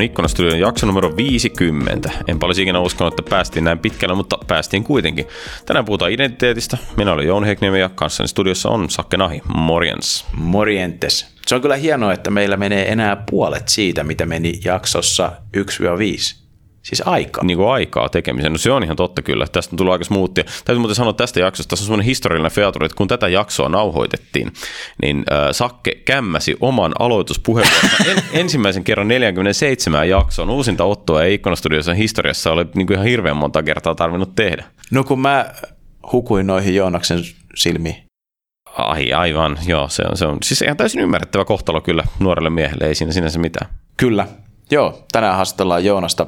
On Ikkunastudion jakso numero 50. En olisi ikinä uskonut, että päästiin näin pitkälle, mutta päästiin kuitenkin. Tänään puhutaan identiteetistä. Minä olen Jouni Hekniemi ja kanssani studiossa on Sakke Nahi. Morjens. Morjentes. Se on kyllä hienoa, että meillä menee enää puolet siitä, mitä meni jaksossa 1-5. Siis aikaa. Niin kuin aikaa tekemiseen. No se on ihan totta kyllä. Tästä on tullut aika smoothia. Täytyy muuten sanoa tästä jaksosta, tässä on semmoinen historiallinen feature, että kun tätä jaksoa nauhoitettiin, niin äh, Sakke kämmäsi oman aloituspuheenvuoron en, ensimmäisen kerran 47 jaksoon. Uusinta ottoa ei Ikkonastudiossa historiassa ole niin kuin ihan hirveän monta kertaa tarvinnut tehdä. No kun mä hukuin noihin Joonaksen silmiin. Ai, aivan, joo, se on, se on siis ihan täysin ymmärrettävä kohtalo kyllä nuorelle miehelle, ei siinä sinänsä mitään. Kyllä. Joo, tänään haastellaan Joonasta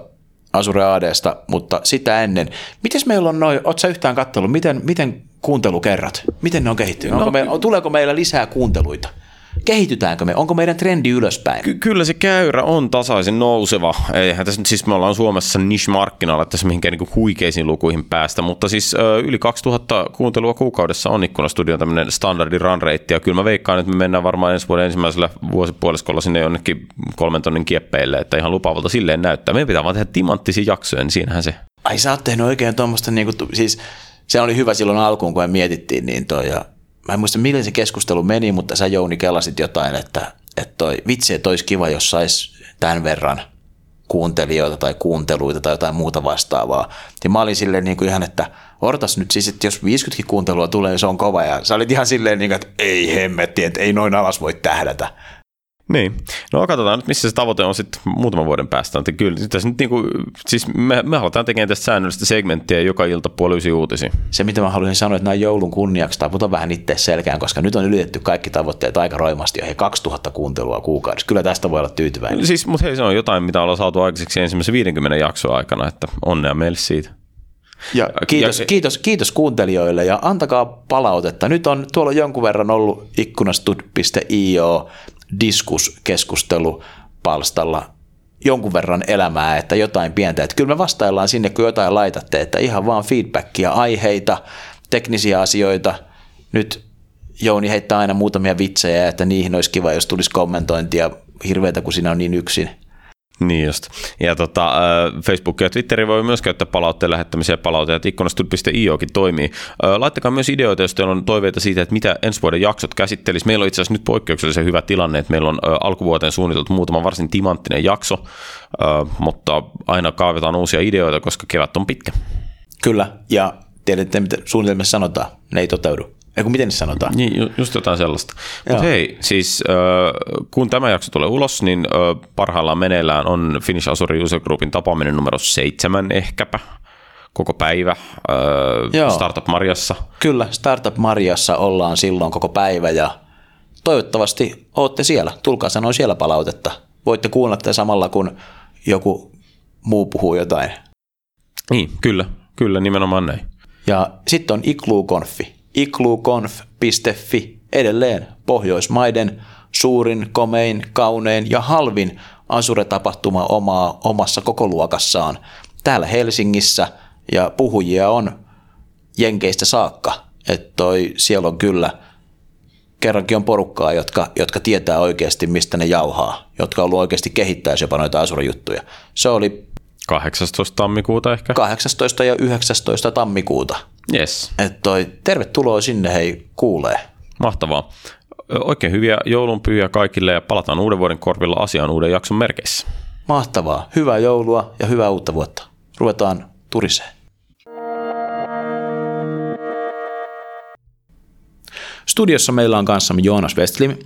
Azure ADsta, mutta sitä ennen. Miten meillä on noin, ootko yhtään katsellut, miten, miten kuuntelukerrat, miten ne on kehittynyt? Onko no, me, tuleeko meillä lisää kuunteluita? Kehitytäänkö me? Onko meidän trendi ylöspäin? Ky- kyllä se käyrä on tasaisin nouseva. Eihän tässä nyt siis me ollaan Suomessa niche-markkinoilla tässä mihinkään niin huikeisiin lukuihin päästä, mutta siis ö, yli 2000 kuuntelua kuukaudessa on Ikkunastudion tämmöinen standardi run rate, ja kyllä mä veikkaan, että me mennään varmaan ensi vuoden ensimmäisellä vuosipuoliskolla sinne jonnekin kolmen tonnin kieppeille, että ihan lupaavalta silleen näyttää. Meidän pitää vaan tehdä timanttisia jaksoja, niin siinähän se. Ai sä oot tehnyt oikein tuommoista, niin kuin, siis se oli hyvä silloin alkuun, kun me mietittiin, niin toi, ja mä en muista miten se keskustelu meni, mutta sä Jouni kelasit jotain, että, että toi, vitsi, että olisi kiva, jos sais tämän verran kuuntelijoita tai kuunteluita tai jotain muuta vastaavaa. Ja mä olin silleen niin kuin ihan, että odotas nyt siis, että jos 50 kuuntelua tulee, se on kova. Ja sä olit ihan silleen, niin kuin, että ei hemmetti, että ei noin alas voi tähdätä. Niin. No katsotaan nyt, missä se tavoite on sitten muutaman vuoden päästä. Että kyllä, tässä nyt niinku, siis me, me halutaan tekemään tästä säännöllistä segmenttiä joka ilta puoli uutisia. Se, mitä mä haluaisin sanoa, että näin joulun kunniaksi taputa vähän itse selkään, koska nyt on ylitetty kaikki tavoitteet aika roimasti jo. Hei, 2000 kuuntelua kuukaudessa. Kyllä tästä voi olla tyytyväinen. Siis, mutta hei, se on jotain, mitä ollaan saatu aikaiseksi ensimmäisen 50 jaksoa aikana, että onnea meille siitä. Ja kiitos, ja, kiitos, kiitos kuuntelijoille ja antakaa palautetta. Nyt on tuolla jonkun verran ollut ikkunastud.io diskuskeskustelu palstalla jonkun verran elämää, että jotain pientä. Että kyllä me vastaillaan sinne, kun jotain laitatte, että ihan vaan feedbackia, aiheita, teknisiä asioita. Nyt Jouni heittää aina muutamia vitsejä, että niihin olisi kiva, jos tulisi kommentointia. Hirveätä, kun siinä on niin yksin. Niin just. Ja tota, Facebook ja Twitteri voi myös käyttää palautteen lähettämisiä palautteita, ikkunastud.iokin toimii. Laittakaa myös ideoita, jos teillä on toiveita siitä, että mitä ensi vuoden jaksot käsittelisi. Meillä on itse asiassa nyt poikkeuksellisen hyvä tilanne, että meillä on alkuvuoteen suunniteltu muutama varsin timanttinen jakso, mutta aina kaavetaan uusia ideoita, koska kevät on pitkä. Kyllä, ja tiedätte, mitä suunnitelmissa sanotaan, ne ei toteudu. Eikö miten ne sanotaan? Niin, just jotain sellaista. Mutta hei, siis kun tämä jakso tulee ulos, niin parhaillaan meneillään on Finnish Azure User Groupin tapaaminen numero seitsemän ehkäpä koko päivä Joo. Startup Marjassa. Kyllä, Startup Marjassa ollaan silloin koko päivä ja toivottavasti olette siellä. Tulkaa sanoa siellä palautetta. Voitte kuunnella tätä samalla, kun joku muu puhuu jotain. Niin, kyllä, kyllä nimenomaan näin. Ja sitten on Iklu-konfi igluconf.fi edelleen Pohjoismaiden suurin, komein, kaunein ja halvin Azure-tapahtuma omaa, omassa kokoluokassaan täällä Helsingissä ja puhujia on Jenkeistä saakka. Että toi, siellä on kyllä kerrankin on porukkaa, jotka, jotka tietää oikeasti, mistä ne jauhaa, jotka on ollut oikeasti kehittää jopa noita Azure-juttuja. Se oli 18. tammikuuta ehkä. 18. ja 19. tammikuuta. Yes. Et toi, tervetuloa sinne, hei, kuulee. Mahtavaa. Oikein hyviä joulunpyhiä kaikille ja palataan uuden vuoden korvilla asiaan uuden jakson merkeissä. Mahtavaa. Hyvää joulua ja hyvää uutta vuotta. Ruvetaan turiseen. Studiossa meillä on kanssamme Joonas Westlim,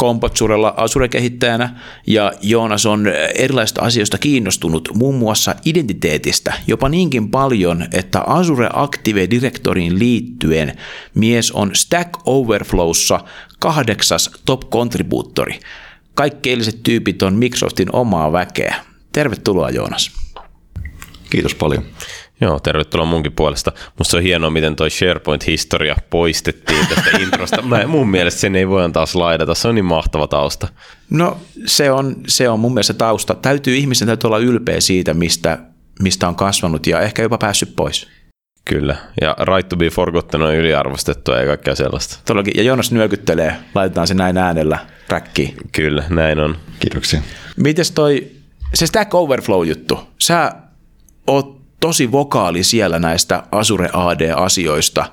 Kompotsurella Azure-kehittäjänä ja Joonas on erilaisista asioista kiinnostunut, muun muassa identiteetistä, jopa niinkin paljon, että Azure Active Directoriin liittyen mies on Stack Overflowssa kahdeksas top-kontribuuttori. Kaikki eiliset tyypit on Microsoftin omaa väkeä. Tervetuloa Joonas. Kiitos paljon. Joo, tervetuloa munkin puolesta. Musta on hienoa, miten toi SharePoint-historia poistettiin tästä introsta. Mä, mun mielestä sen ei voi antaa slaidata, se on niin mahtava tausta. No se on, se on mun mielestä tausta. Täytyy ihmisen täytyy olla ylpeä siitä, mistä, mistä on kasvanut ja ehkä jopa päässyt pois. Kyllä, ja right to be forgotten on yliarvostettua ja kaikkea sellaista. Todellakin, ja Jonas nyökyttelee, laitetaan se näin äänellä räkkiin. Kyllä, näin on. Kiitoksia. Mites toi se Stack Overflow-juttu, sä oot tosi vokaali siellä näistä Azure AD-asioista,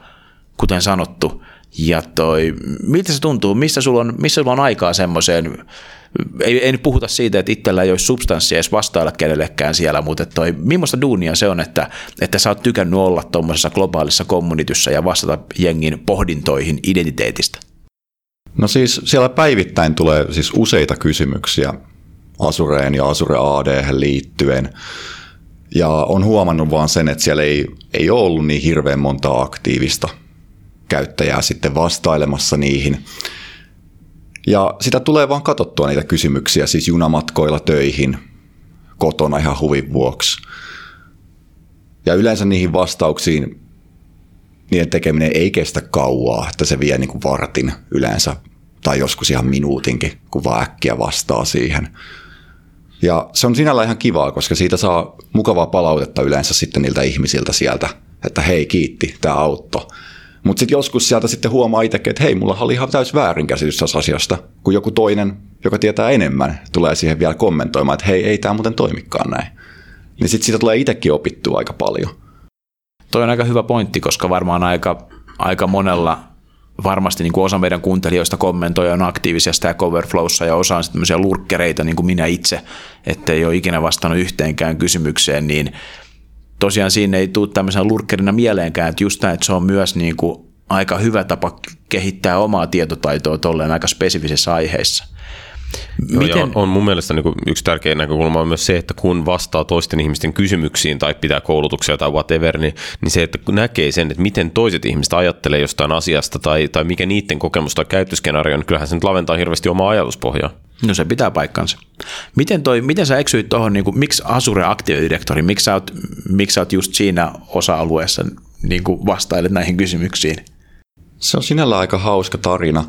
kuten sanottu. Ja toi, miltä se tuntuu? Missä sulla on, missä sulla on aikaa semmoiseen? Ei, ei nyt puhuta siitä, että itsellä ei olisi substanssia edes vastailla kenellekään siellä, mutta toi, millaista duunia se on, että, että sä oot tykännyt olla tuommoisessa globaalissa kommunityssä ja vastata jengin pohdintoihin identiteetistä? No siis siellä päivittäin tulee siis useita kysymyksiä Azureen ja Azure AD liittyen. Ja on huomannut vaan sen, että siellä ei, ei ole ollut niin hirveän monta aktiivista käyttäjää sitten vastailemassa niihin. Ja sitä tulee vaan katsottua niitä kysymyksiä, siis junamatkoilla töihin, kotona ihan huvin vuoksi. Ja yleensä niihin vastauksiin niiden tekeminen ei kestä kauaa, että se vie niin kuin vartin yleensä, tai joskus ihan minuutinkin, kun vaan äkkiä vastaa siihen. Ja se on sinällä ihan kivaa, koska siitä saa mukavaa palautetta yleensä sitten niiltä ihmisiltä sieltä, että hei kiitti, tämä auttoi. Mutta sitten joskus sieltä sitten huomaa itsekin, että hei, mulla oli ihan täys väärinkäsitys tässä asiasta, kun joku toinen, joka tietää enemmän, tulee siihen vielä kommentoimaan, että hei, ei tämä muuten toimikaan näin. Niin sitten siitä tulee itsekin opittua aika paljon. Toi on aika hyvä pointti, koska varmaan aika, aika monella varmasti niin kuin osa meidän kuuntelijoista kommentoi on aktiivisia Stack Overflowssa ja osa on sitten lurkkereita niin kuin minä itse, että ei ole ikinä vastannut yhteenkään kysymykseen, niin tosiaan siinä ei tule tämmöisenä lurkkerina mieleenkään, että just näin, että se on myös niin kuin aika hyvä tapa kehittää omaa tietotaitoa tolleen aika spesifisissä aiheissa. Miten? Joo, on mun mielestä niin yksi tärkeä näkökulma on myös se, että kun vastaa toisten ihmisten kysymyksiin tai pitää koulutuksia tai whatever, niin, niin se, että näkee sen, että miten toiset ihmiset ajattelee jostain asiasta tai, tai mikä niiden kokemus tai käyttöskenaario, niin kyllähän se nyt laventaa hirveästi omaa ajatuspohjaa. No se pitää paikkansa. Miten, toi, miten sä eksyit tuohon, niin miksi Azure Active Directory, miksi sä, oot, miksi sä oot just siinä osa-alueessa niin kuin vastailet näihin kysymyksiin? Se on sinällä aika hauska tarina.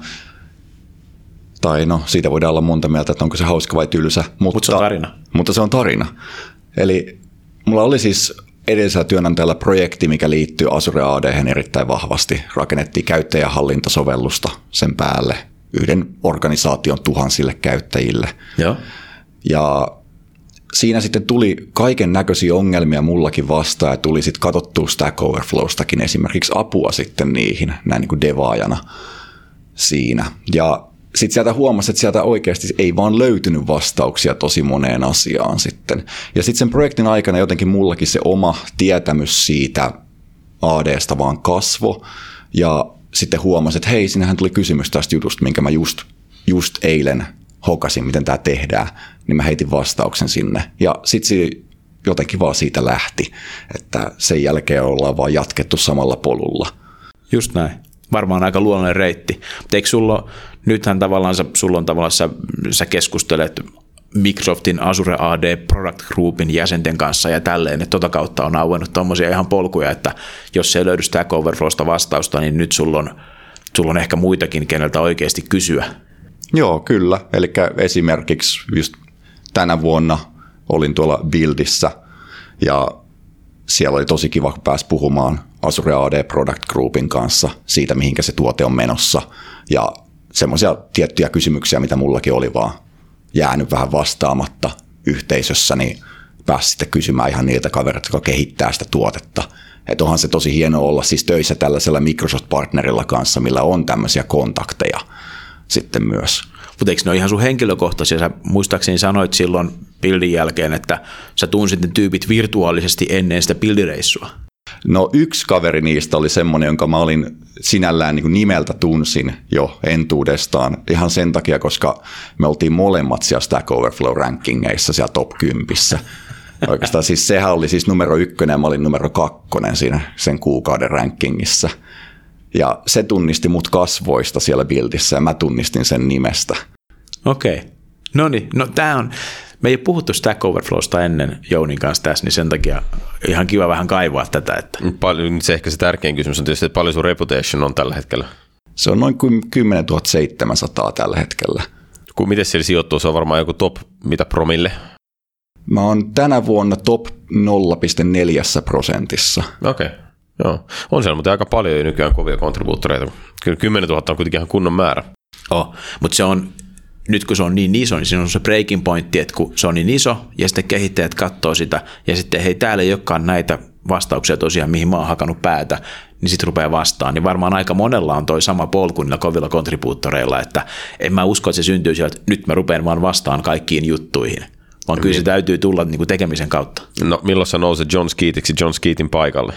Tai no, siitä voidaan olla monta mieltä, että onko se hauska vai tylsä. Mutta Mut se on tarina. Mutta se on tarina. Eli mulla oli siis edellisellä työnantajalla projekti, mikä liittyy Azure AD erittäin vahvasti. Rakennettiin käyttäjähallintasovellusta sen päälle yhden organisaation tuhansille käyttäjille. Joo. Ja siinä sitten tuli kaiken näköisiä ongelmia mullakin vastaan ja tuli sitten katsottua Stack Overflowstakin esimerkiksi apua sitten niihin näin niin kuin devaajana siinä. Ja sitten sieltä huomasi, että sieltä oikeasti ei vaan löytynyt vastauksia tosi moneen asiaan sitten. Ja sitten sen projektin aikana jotenkin mullakin se oma tietämys siitä ADsta vaan kasvo. Ja sitten huomasi, että hei, sinähän tuli kysymys tästä jutusta, minkä mä just, just eilen hokasin, miten tämä tehdään. Niin mä heitin vastauksen sinne. Ja sitten jotenkin vaan siitä lähti, että sen jälkeen ollaan vaan jatkettu samalla polulla. Just näin varmaan aika luonnollinen reitti. Mutta eikö sulla, nythän tavallaan sä, sulla on tavallaan, sä, sä keskustelet Microsoftin Azure AD Product Groupin jäsenten kanssa ja tälleen, että tota kautta on auennut tuommoisia ihan polkuja, että jos ei löydy Stack Overflowsta vastausta, niin nyt sulla on, sulla on ehkä muitakin, keneltä oikeasti kysyä. Joo, kyllä. Eli esimerkiksi just tänä vuonna olin tuolla Buildissä ja siellä oli tosi kiva, kun pääsi puhumaan Azure AD Product Groupin kanssa siitä, mihinkä se tuote on menossa. Ja semmoisia tiettyjä kysymyksiä, mitä mullakin oli vaan jäänyt vähän vastaamatta yhteisössä, niin pääsi sitten kysymään ihan niiltä kavereilta, jotka kehittää sitä tuotetta. Että onhan se tosi hienoa olla siis töissä tällaisella Microsoft-partnerilla kanssa, millä on tämmöisiä kontakteja sitten myös. Mutta eikö ne ole ihan sun henkilökohtaisia? Sä muistaakseni sanoit silloin bildin jälkeen, että sä tunsit ne tyypit virtuaalisesti ennen sitä bildireissua. No yksi kaveri niistä oli semmoinen, jonka mä olin sinällään niin nimeltä tunsin jo entuudestaan. Ihan sen takia, koska me oltiin molemmat siellä Stack Overflow-rankingeissa siellä top 10. Oikeastaan siis sehän oli siis numero ykkönen ja mä olin numero kakkonen siinä sen kuukauden rankingissa. Ja se tunnisti mut kasvoista siellä bildissä ja mä tunnistin sen nimestä. Okei. Okay. No niin, no tää on, me ei ole puhuttu Stack Overflowsta ennen Jounin kanssa tässä, niin sen takia ihan kiva vähän kaivaa tätä. Että. Paljon, se ehkä se tärkein kysymys on tietysti, että paljon sun reputation on tällä hetkellä? Se on noin 10 700 tällä hetkellä. Kun miten siellä sijoittuu? Se on varmaan joku top, mitä promille? Mä oon tänä vuonna top 0,4 prosentissa. Okei. Okay. Joo. On siellä mutta aika paljon nykyään kovia kontribuuttoreita. Kyllä 10 000 on kuitenkin ihan kunnon määrä. Oh, mutta se on nyt kun se on niin iso, niin siinä on se breaking pointti, että kun se on niin iso, ja sitten kehittäjät katsoo sitä, ja sitten hei, täällä ei olekaan näitä vastauksia tosiaan, mihin mä oon hakannut päätä, niin sitten rupeaa vastaan. Niin varmaan aika monella on toi sama polku niillä kovilla kontribuuttoreilla, että en mä usko, että se syntyy sieltä, että nyt mä rupean vaan vastaan kaikkiin juttuihin. Vaan kyllä se täytyy tulla niin kuin tekemisen kautta. No milloin sä nouset John Skeetiksi John Skeetin paikalle?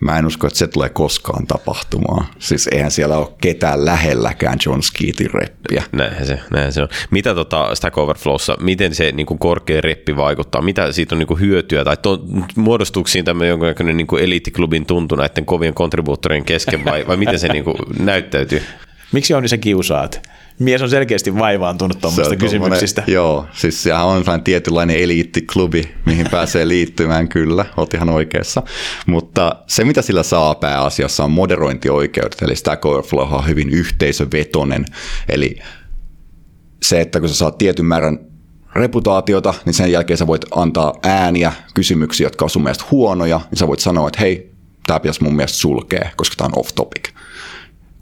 Mä en usko, että se tulee koskaan tapahtumaan. Siis eihän siellä ole ketään lähelläkään John Skeetin reppiä. Näinhän se, näinhän se on. Mitä tota Stack Overflowssa, miten se niin kuin korkea reppi vaikuttaa? Mitä siitä on niin kuin hyötyä? Tai to, muodostuuko siinä tämmöinen jonkinlainen niin kuin eliittiklubin tuntu näiden kovien kontribuuttorien kesken vai, vai miten se niin kuin näyttäytyy? Miksi on niin sä kiusaat? Mies on selkeästi vaivaantunut tuommoista kysymyksistä. Joo, siis sehän on sellainen tietynlainen eliittiklubi, mihin pääsee liittymään kyllä, olet ihan oikeassa. Mutta se, mitä sillä saa pääasiassa, on moderointioikeudet, eli Stack Overflow on hyvin yhteisövetonen, eli se, että kun sä saat tietyn määrän reputaatiota, niin sen jälkeen sä voit antaa ääniä kysymyksiä, jotka on sun mielestä huonoja, niin sä voit sanoa, että hei, tämä pitäisi mun mielestä sulkea, koska tämä on off topic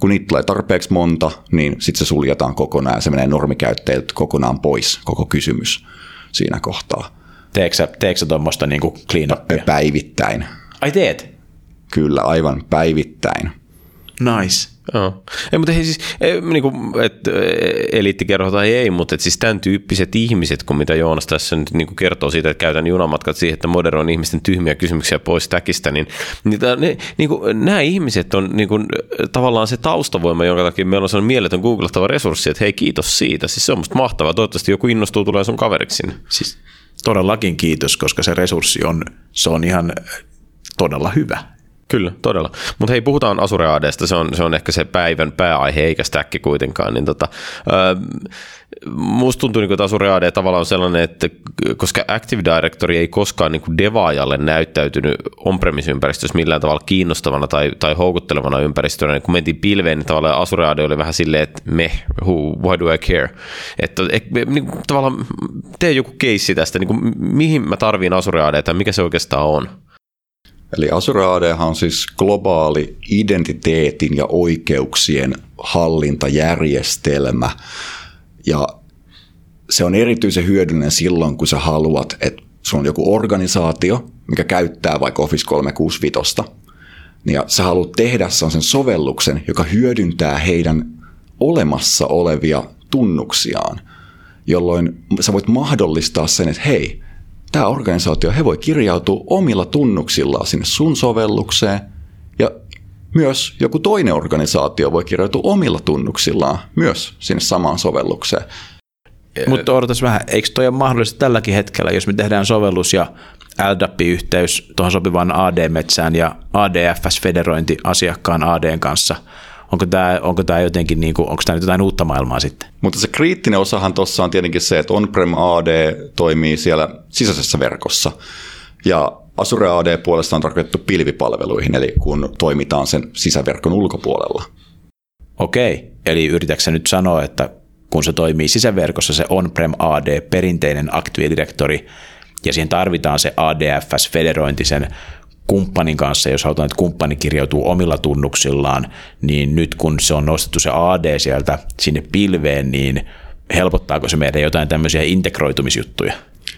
kun niitä tulee tarpeeksi monta, niin sitten se suljetaan kokonaan ja se menee normikäyttäjiltä kokonaan pois, koko kysymys siinä kohtaa. Teekö sä tuommoista niin clean upia? Päivittäin. Ai teet? Kyllä, aivan päivittäin. Nice. Joo. Ei, mutta hei, siis, niin kuin, et, eliittikerho tai ei, mutta et, siis tämän tyyppiset ihmiset, kun mitä Joonas tässä nyt niin kuin kertoo siitä, että käytän junamatkat siihen, että moderoin ihmisten tyhmiä kysymyksiä pois täkistä, niin, niin, ne, niin kuin, nämä ihmiset on niin kuin, tavallaan se taustavoima, jonka takia meillä on sellainen mieletön googlettava resurssi, että hei kiitos siitä, siis se on musta mahtavaa, toivottavasti joku innostuu tulee sun kaveriksi Siis todellakin kiitos, koska se resurssi on, se on ihan todella hyvä. Kyllä, todella. Mutta hei, puhutaan Azure ADsta, se on, se on ehkä se päivän pääaihe, eikä stäkki kuitenkaan. Niin tota, äh, musta tuntuu, niin että Azure AD tavallaan on sellainen, että koska Active Directory ei koskaan niin devaajalle näyttäytynyt on-premise-ympäristössä millään tavalla kiinnostavana tai, tai houkuttelevana ympäristönä, niin kun mentiin pilveen, niin tavallaan Azure AD oli vähän silleen, että me, who, why do I care? Että niin, tavallaan tee joku keissi tästä, niin kuin, mihin mä tarviin Azure AD tai mikä se oikeastaan on? Eli Azure AD on siis globaali identiteetin ja oikeuksien hallintajärjestelmä. Ja se on erityisen hyödyllinen silloin, kun sä haluat, että sun on joku organisaatio, mikä käyttää vaikka Office 365. Ja sä haluat tehdä sen sovelluksen, joka hyödyntää heidän olemassa olevia tunnuksiaan, jolloin sä voit mahdollistaa sen, että hei, tämä organisaatio, he voi kirjautua omilla tunnuksillaan sinne sun sovellukseen ja myös joku toinen organisaatio voi kirjautua omilla tunnuksillaan myös sinne samaan sovellukseen. Mutta odotas vähän, eikö toi ole mahdollista tälläkin hetkellä, jos me tehdään sovellus ja LDAP-yhteys tuohon sopivaan AD-metsään ja ADFS-federointi asiakkaan ADn kanssa – onko tämä, onko tämä jotenkin, niin kuin, onko tämä nyt jotain uutta maailmaa sitten? Mutta se kriittinen osahan tuossa on tietenkin se, että on-prem AD toimii siellä sisäisessä verkossa ja Azure AD puolesta on tarkoitettu pilvipalveluihin, eli kun toimitaan sen sisäverkon ulkopuolella. Okei, eli yritätkö nyt sanoa, että kun se toimii sisäverkossa se on-prem AD, perinteinen Active Directory, ja siihen tarvitaan se ADFS-federointi sen kumppanin kanssa, jos halutaan, että kumppani kirjautuu omilla tunnuksillaan, niin nyt kun se on nostettu se AD sieltä sinne pilveen, niin helpottaako se meidän jotain tämmöisiä integroitumisjuttuja?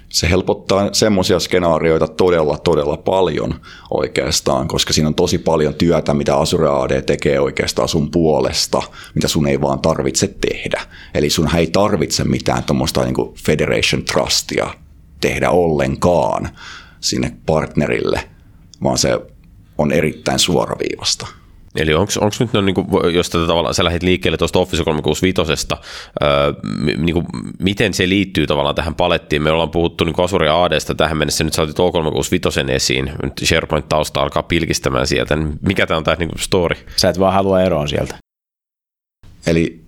Se helpottaa semmoisia skenaarioita todella, todella paljon oikeastaan, koska siinä on tosi paljon työtä, mitä Azure AD tekee oikeastaan sun puolesta, mitä sun ei vaan tarvitse tehdä. Eli sun ei tarvitse mitään tuommoista niin Federation Trustia tehdä ollenkaan sinne partnerille, vaan se on erittäin suoraviivasta. Eli onko nyt, no, niin kuin, jos tätä tavallaan sä lähdit liikkeelle tuosta Office 365, öö, niin kuin, miten se liittyy tavallaan tähän palettiin? Me ollaan puhuttu niin Azure ADsta tähän mennessä, nyt sä otit O365 esiin, nyt SharePoint-tausta alkaa pilkistämään sieltä. Mikä tämä on tämä niin story? Sä et vaan halua eroon sieltä. Eli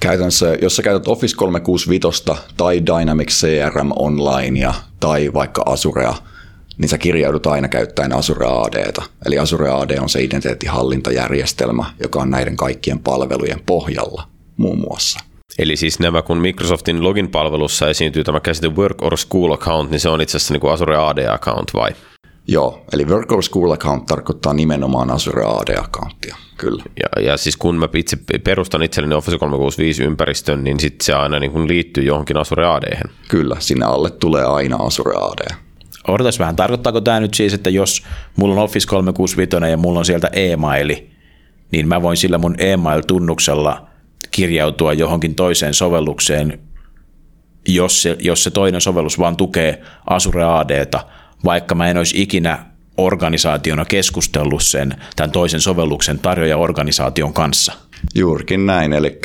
käytännössä, jos sä käytät Office 365 tai Dynamics CRM Onlinea tai vaikka Azurea – niin sä kirjaudut aina käyttäen Azure ADta. Eli Azure AD on se identiteettihallintajärjestelmä, joka on näiden kaikkien palvelujen pohjalla muun muassa. Eli siis nämä, kun Microsoftin login-palvelussa esiintyy tämä käsite Work or School Account, niin se on itse asiassa niin kuin Azure AD-account vai? Joo, eli Workload School Account tarkoittaa nimenomaan Azure AD-accounttia, kyllä. Ja, ja siis kun mä itse perustan itselleni Office 365 ympäristön, niin sitten se aina niin kuin liittyy johonkin Azure ad Kyllä, sinne alle tulee aina Azure AD. Odotas vähän, tarkoittaako tämä nyt siis, että jos mulla on Office 365 ja mulla on sieltä e-maili, niin mä voin sillä mun e-mail-tunnuksella kirjautua johonkin toiseen sovellukseen, jos se, jos se toinen sovellus vaan tukee Azure ADta, vaikka mä en olisi ikinä organisaationa keskustellut sen tämän toisen sovelluksen tarjoajaorganisaation kanssa. Juurikin näin, eli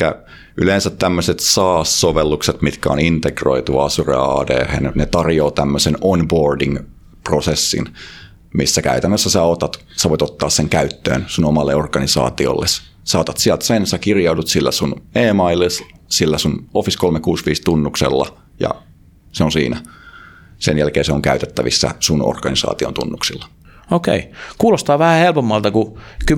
yleensä tämmöiset SaaS-sovellukset, mitkä on integroitu Azure AD, ne tarjoaa tämmöisen onboarding-prosessin, missä käytännössä sä, otat, sä voit ottaa sen käyttöön sun omalle organisaatiolle. Saatat sieltä sen, sä kirjaudut sillä sun e-mailissa, sillä sun Office 365 tunnuksella ja se on siinä. Sen jälkeen se on käytettävissä sun organisaation tunnuksilla. Okei. Kuulostaa vähän helpommalta kuin 10-15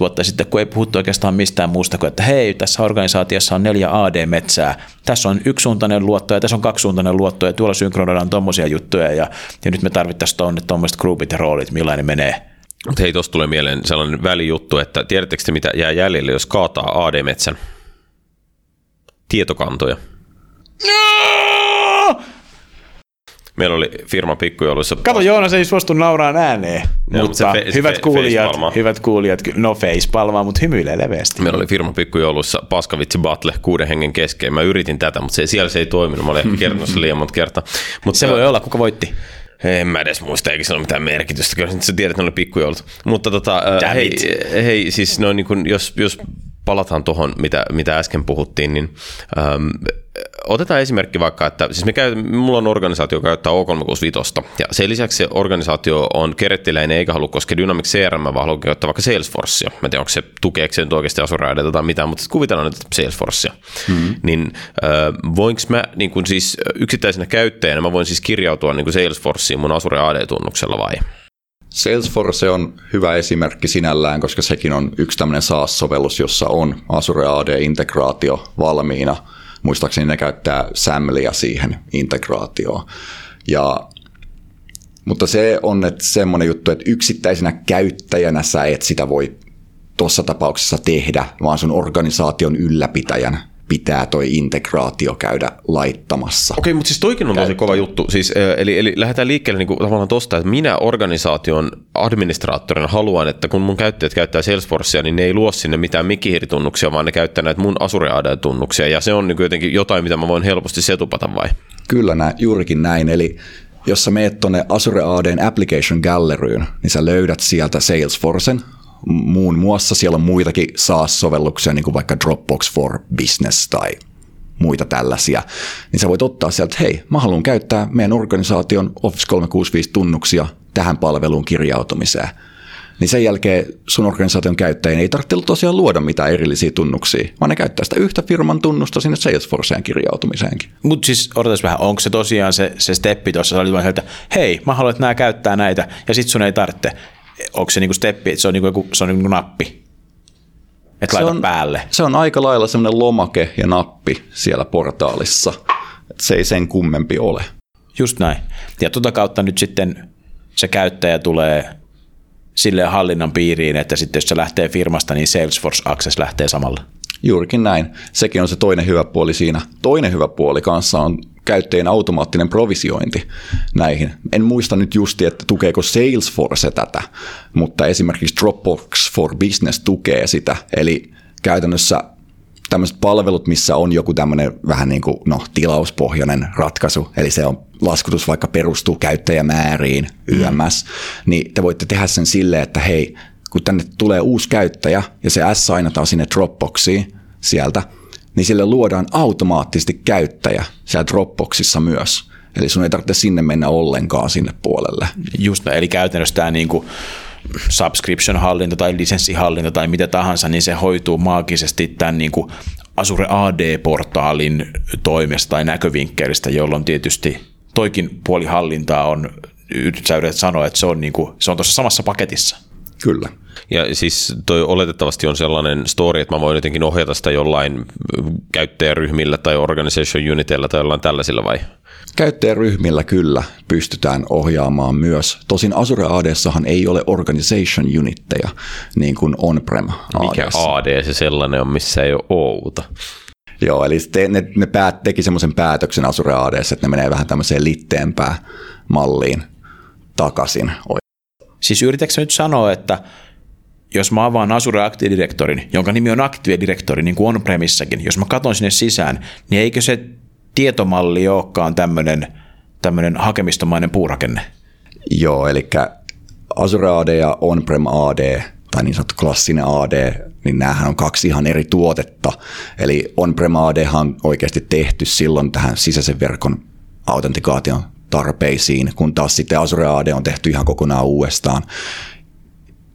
vuotta sitten, kun ei puhuttu oikeastaan mistään muusta kuin, että hei, tässä organisaatiossa on neljä AD-metsää. Tässä on yksisuuntainen luotto ja tässä on kaksisuuntainen luotto ja tuolla synkronoidaan tuommoisia juttuja ja, ja nyt me tarvittaisiin tuonne tuommoiset groupit ja roolit, millainen menee. Mutta hei, tuossa tulee mieleen sellainen välijuttu, että tiedättekö te, mitä jää jäljelle, jos kaataa AD-metsän? Tietokantoja. No! Meillä oli firma pikkujouluissa. Kato, Joonas ei suostu nauraan ääneen. No, mutta fe, hyvät, fe, kuulijat, hyvät kuulijat, no palmaa, mutta hymyilee leveästi. Meillä oli firma pikkujouluissa paskavitsi battle kuuden hengen kesken. Mä yritin tätä, mutta se, siellä se ei toiminut. Mä olin kertonut se liian monta kertaa. Mutta se voi olla, kuka voitti? En mä edes muista, eikä sillä ole mitään merkitystä. Kyllä sä tiedät, että ne oli pikkujoulut. Mutta tota, hei, hei, siis no, niin kun, jos, jos palataan tuohon, mitä, mitä äsken puhuttiin, niin äm, otetaan esimerkki vaikka, että siis me käy, mulla on organisaatio, joka käyttää O365, ja sen lisäksi se organisaatio on kerettiläinen eikä halua koskea Dynamics CRM, vaan haluaa käyttää vaikka Salesforcea. Mä en tiedä, onko se tukeeko se nyt oikeasti Azure tai mitään, mutta kuvitellaan nyt Salesforcea. Mm-hmm. Niin äh, voinko mä niin kun siis yksittäisenä käyttäjänä, mä voin siis kirjautua niin Salesforceen mun Azure AD-tunnuksella vai? Salesforce on hyvä esimerkki sinällään, koska sekin on yksi tämmöinen SaaS-sovellus, jossa on Azure AD-integraatio valmiina. Muistaakseni ne käyttää SAMLia siihen integraatioon. Ja, mutta se on että semmoinen juttu, että yksittäisenä käyttäjänä sä et sitä voi tuossa tapauksessa tehdä, vaan sun organisaation ylläpitäjän pitää toi integraatio käydä laittamassa. Okei, mutta siis toikin on tosi kova juttu. Siis, eli, eli lähdetään liikkeelle niin kuin tavallaan tosta, että minä organisaation administraattorina haluan, että kun mun käyttäjät käyttää Salesforcea, niin ne ei luo sinne mitään Mikihiri-tunnuksia, vaan ne käyttää näitä mun Azure AD-tunnuksia, ja se on niin jotenkin jotain, mitä mä voin helposti setupata vai? Kyllä, näin, juurikin näin. Eli jos sä meet tuonne Azure ADn Application Galleryyn, niin sä löydät sieltä Salesforcen, muun muassa siellä on muitakin SaaS-sovelluksia, niin kuin vaikka Dropbox for Business tai muita tällaisia, niin sä voit ottaa sieltä, että hei, mä haluan käyttää meidän organisaation Office 365-tunnuksia tähän palveluun kirjautumiseen. Niin sen jälkeen sun organisaation käyttäjien ei tarvitse tosiaan luoda mitään erillisiä tunnuksia, vaan ne käyttää sitä yhtä firman tunnusta sinne Salesforceen kirjautumiseenkin. Mutta siis odotas vähän, onko se tosiaan se, se steppi tuossa, että hei, mä haluan, että nämä käyttää näitä, ja sit sun ei tarvitse onko se niinku steppi, että se on niinku joku, se on niinku nappi, että laita on, päälle? Se on aika lailla semmoinen lomake ja nappi siellä portaalissa. että se ei sen kummempi ole. Just näin. Ja tuota kautta nyt sitten se käyttäjä tulee sille hallinnan piiriin, että sitten jos se lähtee firmasta, niin Salesforce Access lähtee samalla. Juurikin näin. Sekin on se toinen hyvä puoli siinä. Toinen hyvä puoli kanssa on käyttäjien automaattinen provisiointi näihin. En muista nyt justi, että tukeeko Salesforce tätä, mutta esimerkiksi Dropbox for Business tukee sitä. Eli käytännössä tämmöiset palvelut, missä on joku tämmöinen vähän niin kuin no, tilauspohjainen ratkaisu, eli se on laskutus vaikka perustuu käyttäjämääriin, YMS, mm. niin te voitte tehdä sen silleen, että hei, kun tänne tulee uusi käyttäjä ja se S-sainataan sinne Dropboxiin sieltä, niin sille luodaan automaattisesti käyttäjä siellä Dropboxissa myös. Eli sun ei tarvitse sinne mennä ollenkaan sinne puolelle. Just eli käytännössä tämä niin kuin subscription-hallinta tai lisenssihallinta tai mitä tahansa, niin se hoituu maagisesti tämän niin kuin Azure AD-portaalin toimesta tai näkövinkkelistä, jolloin tietysti toikin puoli hallintaa on, sä sanoa, että se on, niin kuin, se on tuossa samassa paketissa. Kyllä. Ja siis toi oletettavasti on sellainen story, että mä voin jotenkin ohjata sitä jollain käyttäjäryhmillä tai organization uniteilla tai jollain tällaisilla vai? Käyttäjäryhmillä kyllä pystytään ohjaamaan myös. Tosin Azure AD-sahan ei ole organization unitteja, niin kuin on-prem Mikä AD se sellainen on, missä ei ole outa? Joo, eli te, ne, ne päät, teki semmoisen päätöksen Azure AD, että ne menee vähän tämmöiseen litteempään malliin takaisin. Siis yritätkö nyt sanoa, että jos mä avaan Azure Active Directorin, jonka nimi on Active Directory, niin kuin on-premissäkin, jos mä katson sinne sisään, niin eikö se tietomalli olekaan tämmöinen, tämmöinen hakemistomainen puurakenne? Joo, eli Azure AD ja on-prem AD, tai niin sanottu klassinen AD, niin näähän on kaksi ihan eri tuotetta. Eli on-prem AD on oikeasti tehty silloin tähän sisäisen verkon autentikaation tarpeisiin, kun taas sitten Azure AD on tehty ihan kokonaan uudestaan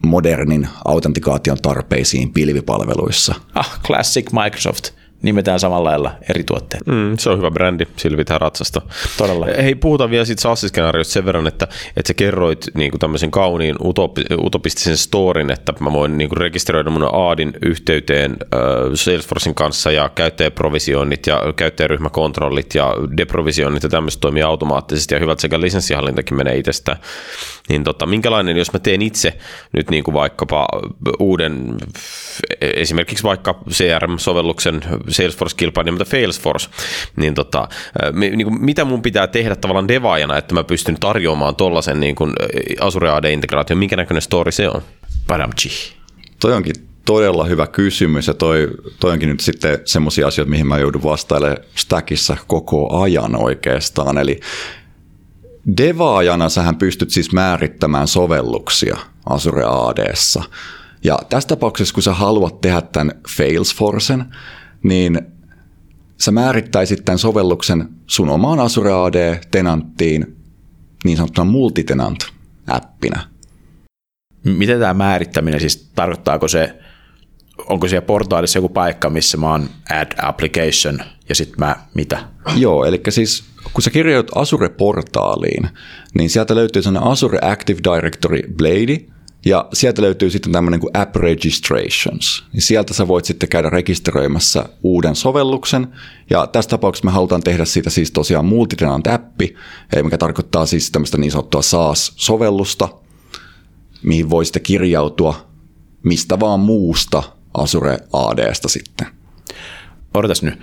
modernin autentikaation tarpeisiin pilvipalveluissa. Ah, classic Microsoft nimetään samalla lailla eri tuotteet. Mm, se on hyvä brändi, sillä pitää ratsasta. Todella. Hei, puhutaan vielä siitä SaaS-skenaariosta sen verran, että, että sä kerroit niin kuin tämmöisen kauniin utopi, utopistisen storin, että mä voin niin kuin rekisteröidä mun Aadin yhteyteen äh, Salesforcein kanssa ja käyttäjäprovisioinnit ja käyttäjäryhmäkontrollit ja deprovisioinnit ja tämmöistä toimii automaattisesti ja hyvät sekä lisenssihallintakin menee itsestään. Niin tota, minkälainen, jos mä teen itse nyt niin kuin vaikkapa uuden, esimerkiksi vaikka CRM-sovelluksen Salesforce-kilpailija, mutta Salesforce, niin, tota, niin kuin, mitä mun pitää tehdä tavallaan devaajana, että mä pystyn tarjoamaan tuollaisen niin kuin Azure AD-integraation, minkä näköinen story se on? Padamchi. Toi onkin todella hyvä kysymys ja toi, toi onkin nyt sitten semmoisia asioita, mihin mä joudun vastailemaan Stackissa koko ajan oikeastaan. Eli devaajana sähän pystyt siis määrittämään sovelluksia Azure ADssa. Ja tässä tapauksessa, kun sä haluat tehdä tämän Salesforcen, niin sä määrittäisit tämän sovelluksen sun omaan Azure AD-tenanttiin niin sanottuna multitenant-appina. Miten tämä määrittäminen, siis tarkoittaako se, onko siellä portaalissa joku paikka, missä mä oon add application ja sitten mä mitä? Joo, eli siis kun sä kirjoit Azure-portaaliin, niin sieltä löytyy sellainen Azure Active Directory Blade, ja sieltä löytyy sitten tämmöinen kuin App Registrations. Niin sieltä sä voit sitten käydä rekisteröimässä uuden sovelluksen. Ja tässä tapauksessa me halutaan tehdä siitä siis tosiaan multitenant appi, mikä tarkoittaa siis tämmöistä niin sanottua SaaS-sovellusta, mihin voi sitten kirjautua mistä vaan muusta Azure ADsta sitten. Odotas nyt.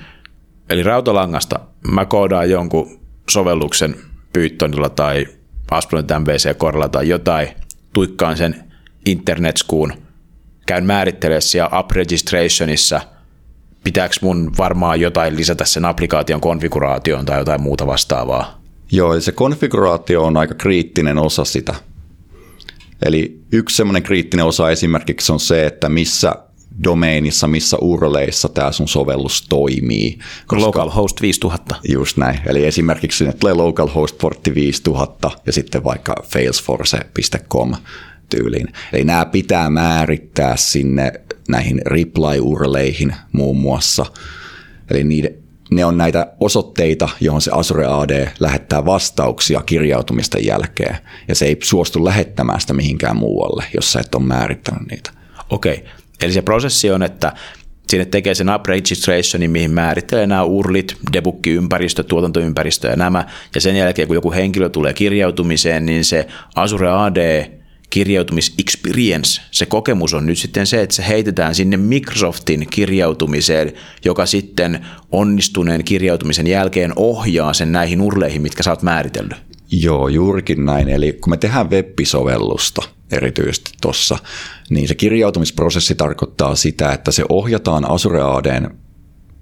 Eli rautalangasta mä koodaan jonkun sovelluksen Pythonilla tai ASP.NET MVC-korilla tai jotain, tuikkaan sen internetskuun, käyn määrittelemään siellä app registrationissa, pitääkö mun varmaan jotain lisätä sen applikaation konfiguraatioon tai jotain muuta vastaavaa? Joo, se konfiguraatio on aika kriittinen osa sitä. Eli yksi semmoinen kriittinen osa esimerkiksi on se, että missä domeinissa, missä urleissa tämä sun sovellus toimii. Koska, localhost 5000. Just näin. Eli esimerkiksi sinne tulee localhost-portti 5000 ja sitten vaikka failsforce.com tyyliin. Eli nämä pitää määrittää sinne näihin reply-urleihin muun muassa. Eli niiden, ne on näitä osoitteita, johon se Azure AD lähettää vastauksia kirjautumisten jälkeen. Ja se ei suostu lähettämään sitä mihinkään muualle, jos sä et ole määrittänyt niitä. Okei, eli se prosessi on, että sinne tekee sen up registrationin, mihin määrittelee nämä urlit, debuggi-ympäristö, tuotantoympäristö ja nämä, ja sen jälkeen kun joku henkilö tulee kirjautumiseen, niin se Azure AD kirjautumis-experience, se kokemus on nyt sitten se, että se heitetään sinne Microsoftin kirjautumiseen, joka sitten onnistuneen kirjautumisen jälkeen ohjaa sen näihin urleihin, mitkä sä oot määritellyt. Joo, juurikin näin. Eli kun me tehdään web-sovellusta erityisesti tuossa, niin se kirjautumisprosessi tarkoittaa sitä, että se ohjataan Azure ADn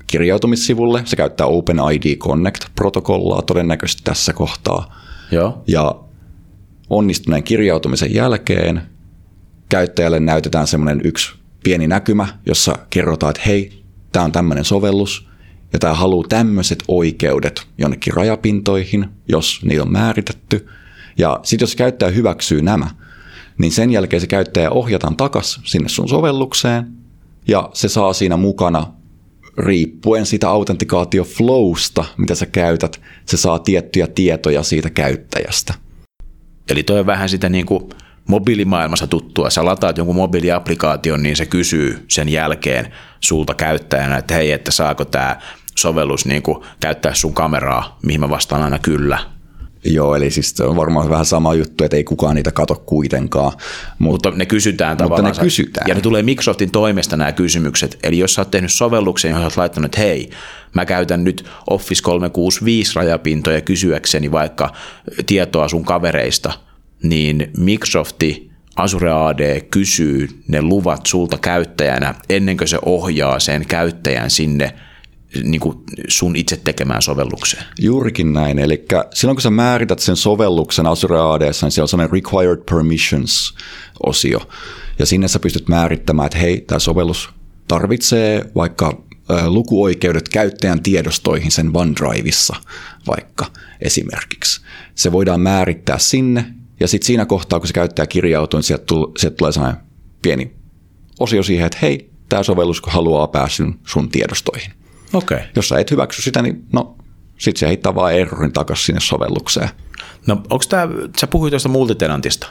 kirjautumissivulle. Se käyttää OpenID Connect-protokollaa todennäköisesti tässä kohtaa. Joo. Ja onnistuneen kirjautumisen jälkeen käyttäjälle näytetään semmoinen yksi pieni näkymä, jossa kerrotaan, että hei, tämä on tämmöinen sovellus, ja tämä haluaa tämmöiset oikeudet jonnekin rajapintoihin, jos niillä on määritetty. Ja sitten jos käyttäjä hyväksyy nämä, niin sen jälkeen se käyttäjä ohjataan takaisin sinne sun sovellukseen, ja se saa siinä mukana riippuen siitä autentikaatioflowsta, mitä sä käytät, se saa tiettyjä tietoja siitä käyttäjästä. Eli toi on vähän sitä niin kuin mobiilimaailmassa tuttua. Sä lataat jonkun mobiiliaplikaation, niin se kysyy sen jälkeen sulta käyttäjänä, että hei, että saako tämä sovellus niin kuin käyttää sun kameraa, mihin mä vastaan aina kyllä. Joo, eli siis se on varmaan vähän sama juttu, että ei kukaan niitä kato kuitenkaan. Mutta ne kysytään tavallaan. Mutta ne kysytään. Ja ne tulee Microsoftin toimesta nämä kysymykset. Eli jos sä oot tehnyt sovelluksen, johon sä oot laittanut, että hei, mä käytän nyt Office 365 rajapintoja kysyäkseni vaikka tietoa sun kavereista, niin Microsofti Azure AD kysyy ne luvat sulta käyttäjänä ennen kuin se ohjaa sen käyttäjän sinne niin kuin sun itse tekemään sovellukseen. Juurikin näin. Eli silloin kun sä määrität sen sovelluksen Azure AD, niin siellä on sellainen Required Permissions-osio. Ja sinne sä pystyt määrittämään, että hei, tämä sovellus tarvitsee vaikka lukuoikeudet käyttäjän tiedostoihin sen OneDriveissa vaikka esimerkiksi. Se voidaan määrittää sinne, ja sitten siinä kohtaa, kun se käyttäjä kirjautuu, niin sieltä, tull, sieltä tulee sellainen pieni osio siihen, että hei, tämä sovellus haluaa päästä sun tiedostoihin. Okay. Jos sä et hyväksy sitä, niin no, sit se heittää vaan errorin takaisin sinne sovellukseen. No onko tämä, sä puhuit tuosta multitenantista.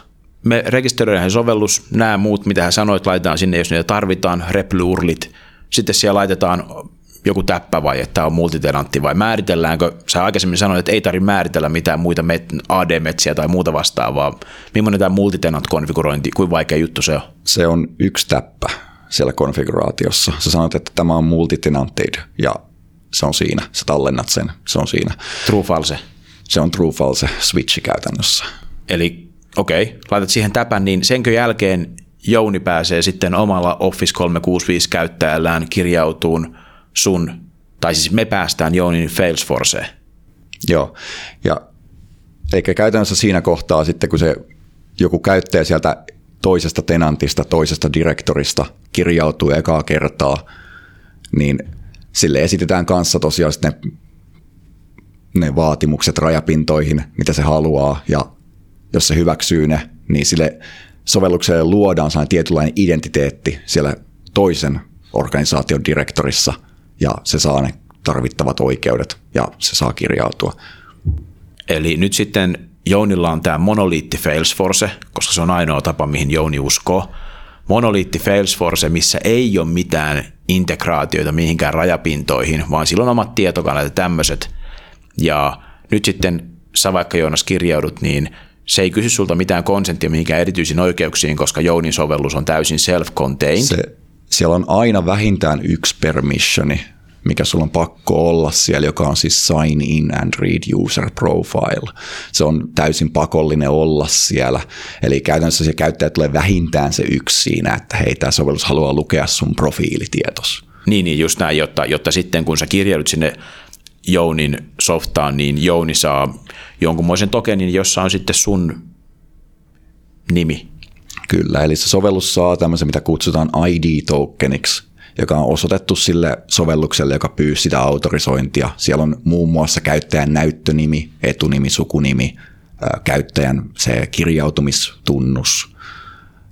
Me rekisteröidään sovellus, nämä muut, mitä hän sanoit, laitetaan sinne, jos niitä tarvitaan, replurlit. Sitten siellä laitetaan joku täppä vai että tämä on multitenantti vai määritelläänkö, sä aikaisemmin sanoit, että ei tarvitse määritellä mitään muita met- AD-metsiä tai muuta vastaavaa. Millainen tämä multitenant-konfigurointi, kuin vaikea juttu se on? Se on yksi täppä siellä konfiguraatiossa. Sä sanot, että tämä on multitenanted ja se on siinä. Sä tallennat sen, se on siinä. True false. Se on true false switchi käytännössä. Eli okei, okay, laitat siihen täpän, niin senkö jälkeen Jouni pääsee sitten omalla Office 365 käyttäjällään kirjautuun sun, tai siis me päästään Jounin Salesforceen. Joo, ja eikä käytännössä siinä kohtaa sitten, kun se joku käyttäjä sieltä toisesta tenantista, toisesta direktorista kirjautuu ekaa kertaa, niin sille esitetään kanssa tosiaan ne, ne vaatimukset rajapintoihin, mitä se haluaa, ja jos se hyväksyy ne, niin sille sovellukselle luodaan sellainen tietynlainen identiteetti siellä toisen organisaation direktorissa, ja se saa ne tarvittavat oikeudet, ja se saa kirjautua. Eli nyt sitten Jounilla on tämä monoliitti Salesforce, koska se on ainoa tapa, mihin Jouni uskoo. Monoliitti Salesforce, missä ei ole mitään integraatioita mihinkään rajapintoihin, vaan sillä on omat tietokannat ja tämmöiset. Ja nyt sitten sä vaikka Joonas kirjaudut, niin se ei kysy sulta mitään konsenttia mihinkään erityisiin oikeuksiin, koska Jounin sovellus on täysin self-contained. Se, siellä on aina vähintään yksi permissioni, mikä sulla on pakko olla siellä, joka on siis sign in and read user profile. Se on täysin pakollinen olla siellä. Eli käytännössä se käyttäjä tulee vähintään se yksi siinä, että hei, tämä sovellus haluaa lukea sun profiilitietos. Niin, niin just näin, jotta, jotta sitten kun sä kirjaudut sinne Jounin softaan, niin Jouni saa jonkunmoisen tokenin, jossa on sitten sun nimi. Kyllä, eli se sovellus saa tämmöisen, mitä kutsutaan ID-tokeniksi, joka on osoitettu sille sovellukselle, joka pyysi sitä autorisointia. Siellä on muun muassa käyttäjän näyttönimi, etunimi, sukunimi, käyttäjän se kirjautumistunnus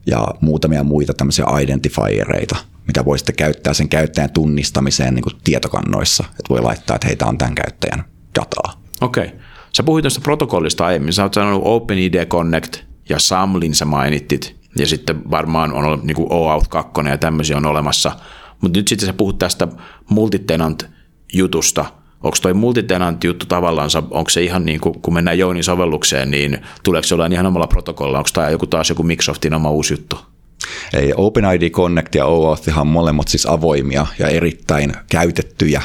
ja muutamia muita tämmöisiä identifiereita, mitä voi sitten käyttää sen käyttäjän tunnistamiseen niin kuin tietokannoissa. Että voi laittaa, että heitä on tämän käyttäjän dataa. Okei. Okay. Sä puhuit tuosta protokollista aiemmin. Sä oot sanonut OpenID Connect ja Samlin sä mainittit. Ja sitten varmaan on niin kuin OAuth 2 ja tämmöisiä on olemassa – mutta nyt sitten sä puhut tästä multitenant-jutusta. Onko toi multitenant-juttu tavallaan, onko se ihan niin kuin, kun mennään Jounin sovellukseen, niin tuleeko se olla ihan omalla protokolla? Onko tämä joku taas joku Microsoftin oma uusi juttu? Ei, OpenID Connect ja OAuth on molemmat siis avoimia ja erittäin käytettyjä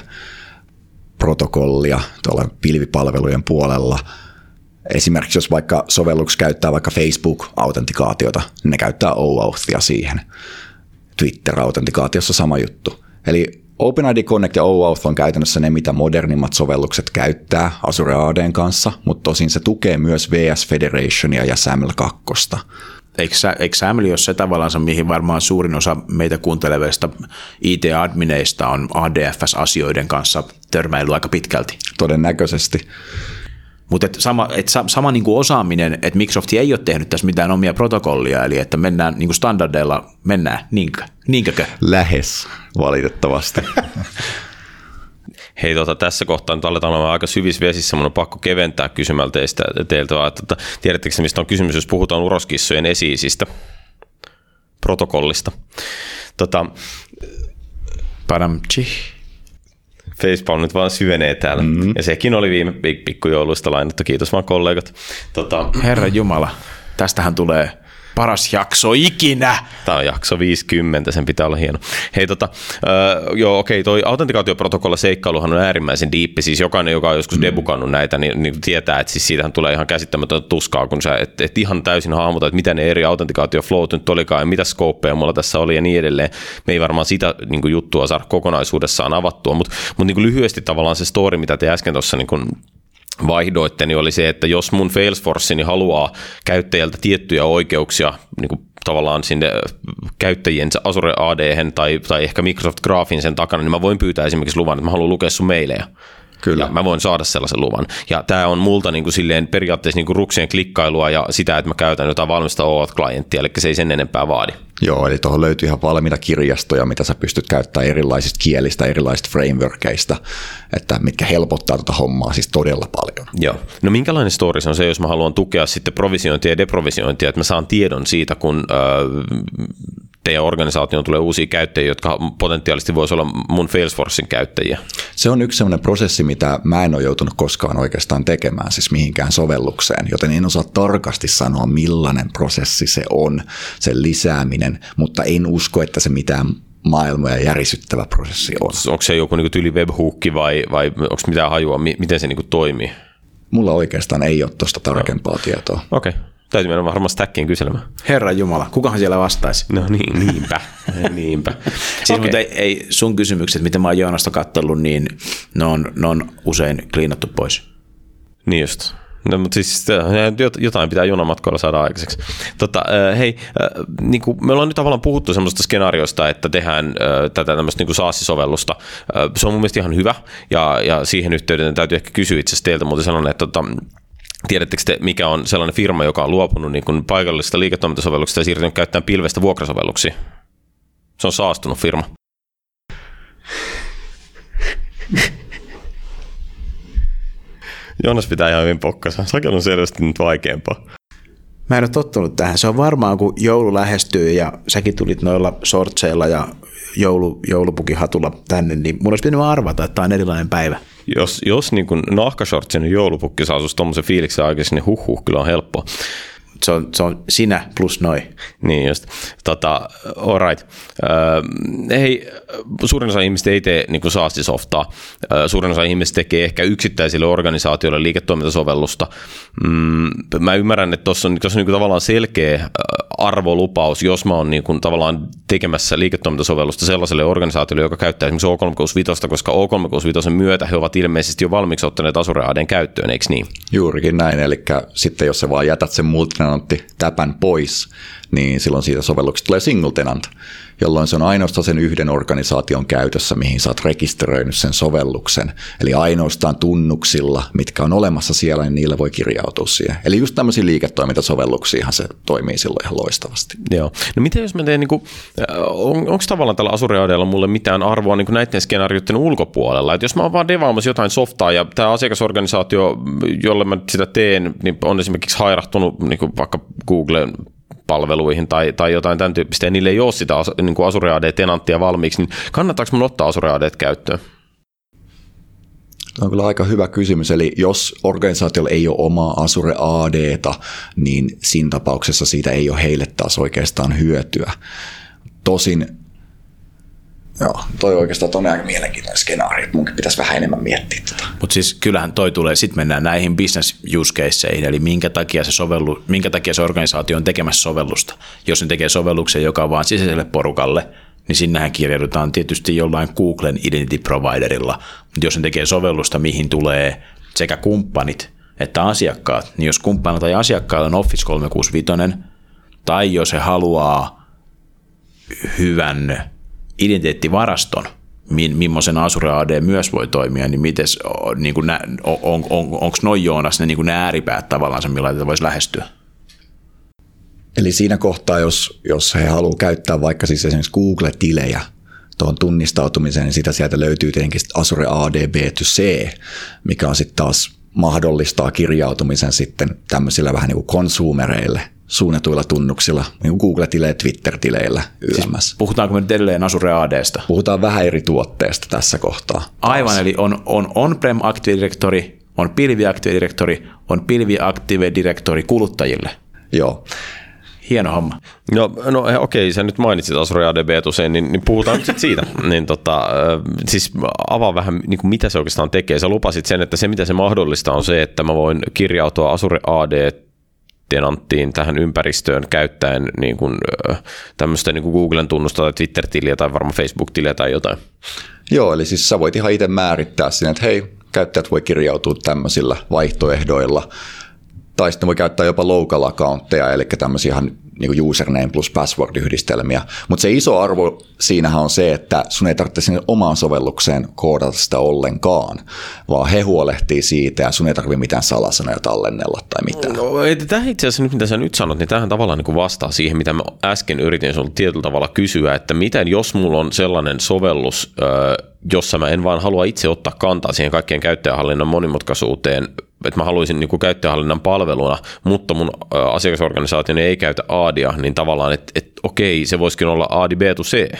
protokollia tuolla pilvipalvelujen puolella. Esimerkiksi jos vaikka sovelluksi käyttää vaikka Facebook-autentikaatiota, niin ne käyttää OAuthia siihen. Twitter-autentikaatiossa sama juttu. Eli OpenID Connect ja OAuth on käytännössä ne, mitä modernimmat sovellukset käyttää Azure ADn kanssa, mutta tosin se tukee myös VS Federationia ja SAML 2. Eikö, eikö SAML ole se tavallaan, mihin varmaan suurin osa meitä kuuntelevista IT-admineista on ADFS-asioiden kanssa törmäily aika pitkälti? Todennäköisesti. Mutta et sama, et sa, sama niin kuin osaaminen, että Microsoft ei ole tehnyt tässä mitään omia protokollia, eli että mennään niin kuin standardeilla, mennään, niinkö? niinkäkö? Lähes, valitettavasti. Hei, tota, tässä kohtaa nyt aletaan olla aika syvissä vesissä. Mun on pakko keventää kysymällä teistä, teiltä, vaan, että, että tiedättekö mistä on kysymys, jos puhutaan uroskissojen esiisistä, protokollista. Tota, Padam, chih. Facepalm nyt vaan syvenee täällä. Mm-hmm. Ja sekin oli viime pikkujouluista lainattu. Kiitos vaan kollegat. Tota, Herra Jumala, tästähän tulee paras jakso ikinä. Tämä on jakso 50, sen pitää olla hieno. Hei tota, äh, joo okei, okay, toi autentikaatioprotokolla seikkailuhan on äärimmäisen diippi, siis jokainen, joka on joskus mm. debukannut näitä, niin, niin tietää, että siis siitähän tulee ihan käsittämätöntä tuskaa, kun sä et, et ihan täysin hahmota, että mitä ne eri autentikaatioflowt nyt olikaan ja mitä skooppeja mulla tässä oli ja niin edelleen. Me ei varmaan sitä niin kuin, juttua saada kokonaisuudessaan avattua, mutta mut, niin lyhyesti tavallaan se story, mitä te äsken tuossa niin kuin, vaihdoitte, niin oli se, että jos mun Salesforce haluaa käyttäjältä tiettyjä oikeuksia niin kuin tavallaan sinne käyttäjien Azure AD tai, tai ehkä Microsoft Graphin sen takana, niin mä voin pyytää esimerkiksi luvan, että mä haluan lukea sun meilejä. Kyllä. Ja mä voin saada sellaisen luvan. Ja tämä on multa niin kuin silleen periaatteessa niin kuin ruksien klikkailua ja sitä, että mä käytän jotain valmista OAuth-klienttia, eli se ei sen enempää vaadi. Joo, eli tuohon löytyy ihan valmiita kirjastoja, mitä sä pystyt käyttämään erilaisista kielistä, erilaisista frameworkeista, että mitkä helpottaa tuota hommaa siis todella paljon. Joo. No minkälainen story on se, jos mä haluan tukea sitten provisiointia ja deprovisiointia, että mä saan tiedon siitä, kun äh, teidän organisaatioon tulee uusia käyttäjiä, jotka potentiaalisesti voisi olla mun Salesforcein käyttäjiä? Se on yksi sellainen prosessi, mitä mä en ole joutunut koskaan oikeastaan tekemään, siis mihinkään sovellukseen, joten en osaa tarkasti sanoa, millainen prosessi se on, sen lisääminen, mutta en usko, että se mitään maailmoja järisyttävä prosessi on. Onko se joku niin tyli webhookki vai, vai onko mitään hajua, miten se niin toimii? Mulla oikeastaan ei ole tuosta tarkempaa no. tietoa. Okei. Okay. Täytyy mennä varmaan stackiin kyselemään. Herra Jumala, kukahan siellä vastaisi? No niin, niinpä. niinpä. siis okay. mutta ei, ei, sun kysymykset, mitä mä oon Joonasta kattellut, niin ne on, ne on usein kliinattu pois. Niin just. No, mutta siis jotain pitää junamatkoilla saada aikaiseksi. Tota, hei, niin kuin me ollaan nyt tavallaan puhuttu semmoista skenaariosta, että tehdään tätä tämmöistä niin SaaS-sovellusta. Se on mun mielestä ihan hyvä, ja, ja siihen yhteyteen täytyy ehkä kysyä itse asiassa teiltä muuten sellainen, että tota, Tiedättekö te, mikä on sellainen firma, joka on luopunut niin kuin paikallisista liiketoimintasovelluksista ja siirtynyt käyttämään pilvestä vuokrasovelluksia? Se on saastunut firma. Jonas pitää ihan hyvin pokkansa. Sakel on selvästi nyt vaikeampaa. Mä en ole tottunut tähän. Se on varmaan, kun joulu lähestyy ja säkin tulit noilla sortseilla ja joulu, joulupukihatulla tänne, niin mun olisi pitänyt arvata, että tämä on erilainen päivä. Jos, jos niin nahkashortsin joulupukki saa sinusta tuommoisen fiiliksen aikaisin, niin huh, huh kyllä on helppoa se on, se on sinä plus noi. Niin just. Tota, all right. Äh, hei, suurin osa ihmistä ei tee niin kuin SaaS-softaa. Äh, suurin osa ihmistä tekee ehkä yksittäisille organisaatioille liiketoimintasovellusta. Mm, mä ymmärrän, että tuossa on, tossa on niin kuin tavallaan selkeä arvolupaus, jos mä oon niin kuin tavallaan tekemässä liiketoimintasovellusta sellaiselle organisaatiolle, joka käyttää esimerkiksi O365, koska O365 myötä he ovat ilmeisesti jo valmiiksi ottaneet Azure ADn käyttöön, eikö niin? Juurikin näin, eli sitten jos sä vaan jätät sen multitenantti täpän pois, niin silloin siitä sovelluksesta tulee single tenant jolloin se on ainoastaan sen yhden organisaation käytössä, mihin sä oot rekisteröinyt sen sovelluksen. Eli ainoastaan tunnuksilla, mitkä on olemassa siellä, niin niillä voi kirjautua siihen. Eli just tämmöisiä liiketoimintasovelluksiahan se toimii silloin ihan loistavasti. Joo. No miten jos mä teen, niin on, onko tavallaan tällä Azure mulle mitään arvoa niin näiden skenaarioiden ulkopuolella? Että jos mä oon vaan devaamassa jotain softaa ja tämä asiakasorganisaatio, jolle mä sitä teen, niin on esimerkiksi hairahtunut niin vaikka Googlen palveluihin tai, tai jotain tämän tyyppistä, ja niille ei ole sitä niin kuin Azure AD-tenanttia valmiiksi, niin kannattaako mun ottaa Azure AD käyttöön? Tämä on kyllä aika hyvä kysymys. Eli jos organisaatiolla ei ole omaa Azure ADta, niin siinä tapauksessa siitä ei ole heille taas oikeastaan hyötyä. Tosin Joo, toi oikeastaan on aika mielenkiintoinen skenaario, että munkin pitäisi vähän enemmän miettiä tätä. Mutta siis kyllähän toi tulee, sitten mennään näihin business use caseihin, eli minkä takia, se sovellu, minkä takia se organisaatio on tekemässä sovellusta. Jos ne tekee sovelluksen, joka on vaan sisäiselle porukalle, niin sinnehän kirjaudutaan tietysti jollain Googlen identity providerilla, mutta jos ne tekee sovellusta, mihin tulee sekä kumppanit että asiakkaat, niin jos kumppanilla tai asiakkailla on Office 365, tai jos he haluaa hyvän identiteettivaraston, millaisen Azure AD myös voi toimia, niin, mites, niin kuin on, on, on, onko noin Joonas ne, niin kuin ne ääripäät tavallaan, millä tätä voisi lähestyä? Eli siinä kohtaa, jos, jos he haluavat käyttää vaikka siis esimerkiksi Google-tilejä tuohon tunnistautumiseen, niin sitä sieltä löytyy tietenkin Azure AD B2C, mikä on sitten taas mahdollistaa kirjautumisen sitten tämmöisillä vähän niin kuin konsumereille suunnatuilla tunnuksilla, niin Google-tileillä, Twitter-tileillä YMS. Siis puhutaanko me nyt edelleen Azure ADsta? Puhutaan vähän eri tuotteesta tässä kohtaa. Taas. Aivan, eli on, on on-prem Active Directory, on pilvi Active Directory, on pilvi Active Directory kuluttajille. Joo. Hieno homma. No, no eh, okei, sä nyt mainitsit Azure ADB usein, niin, niin puhutaan nyt sit siitä. niin tota, siis avaa vähän, niin kuin mitä se oikeastaan tekee. Sä lupasit sen, että se mitä se mahdollistaa on se, että mä voin kirjautua Azure AD tenanttiin tähän ympäristöön käyttäen niin kuin, tämmöistä niin kuin Googlen tunnusta tai Twitter-tiliä tai varmaan Facebook-tiliä tai jotain. Joo, eli siis sä voit ihan itse määrittää sinne, että hei, käyttäjät voi kirjautua tämmöisillä vaihtoehdoilla, tai sitten voi käyttää jopa local accountteja, eli tämmöisiä ihan niin username plus password-yhdistelmiä. Mutta se iso arvo siinähän on se, että sun ei tarvitse sinne omaan sovellukseen koodata sitä ollenkaan, vaan he huolehtii siitä ja sun ei tarvitse mitään salasanoja tallennella tai mitään. No, tämä itse asiassa nyt, mitä sä nyt sanot, niin tähän tavallaan niin kuin vastaa siihen, mitä mä äsken yritin sinulle tietyllä tavalla kysyä, että miten jos mulla on sellainen sovellus, jossa mä en vaan halua itse ottaa kantaa siihen kaikkien käyttäjähallinnan monimutkaisuuteen, että mä haluaisin niin kuin käyttäjähallinnan palveluna, mutta mun asiakasorganisaationi ei käytä ADIA, niin tavallaan, että, että okei, se voisikin olla ADI B2C.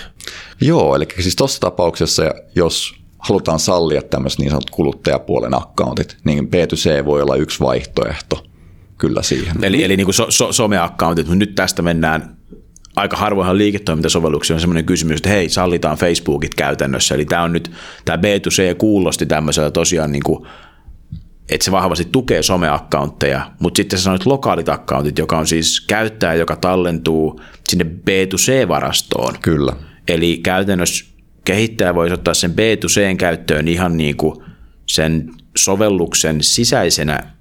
Joo, eli siis tuossa tapauksessa, jos halutaan sallia tämmöiset niin sanotut kuluttajapuolen accountit, niin B2C voi olla yksi vaihtoehto kyllä siihen. Eli, eli niin kuin so, so, some-accountit, mutta nyt tästä mennään aika harvoinhan liiketoimintasovelluksia on sellainen kysymys, että hei, sallitaan Facebookit käytännössä. Eli tämä on nyt, tämä B2C kuulosti tämmöisellä tosiaan niin kuin että se vahvasti tukee someaccountteja, mutta sitten sä sanoit lokaalit accountit, joka on siis käyttäjä, joka tallentuu sinne B2C-varastoon. Kyllä. Eli käytännössä kehittäjä voisi ottaa sen B2C käyttöön ihan niin kuin sen sovelluksen sisäisenä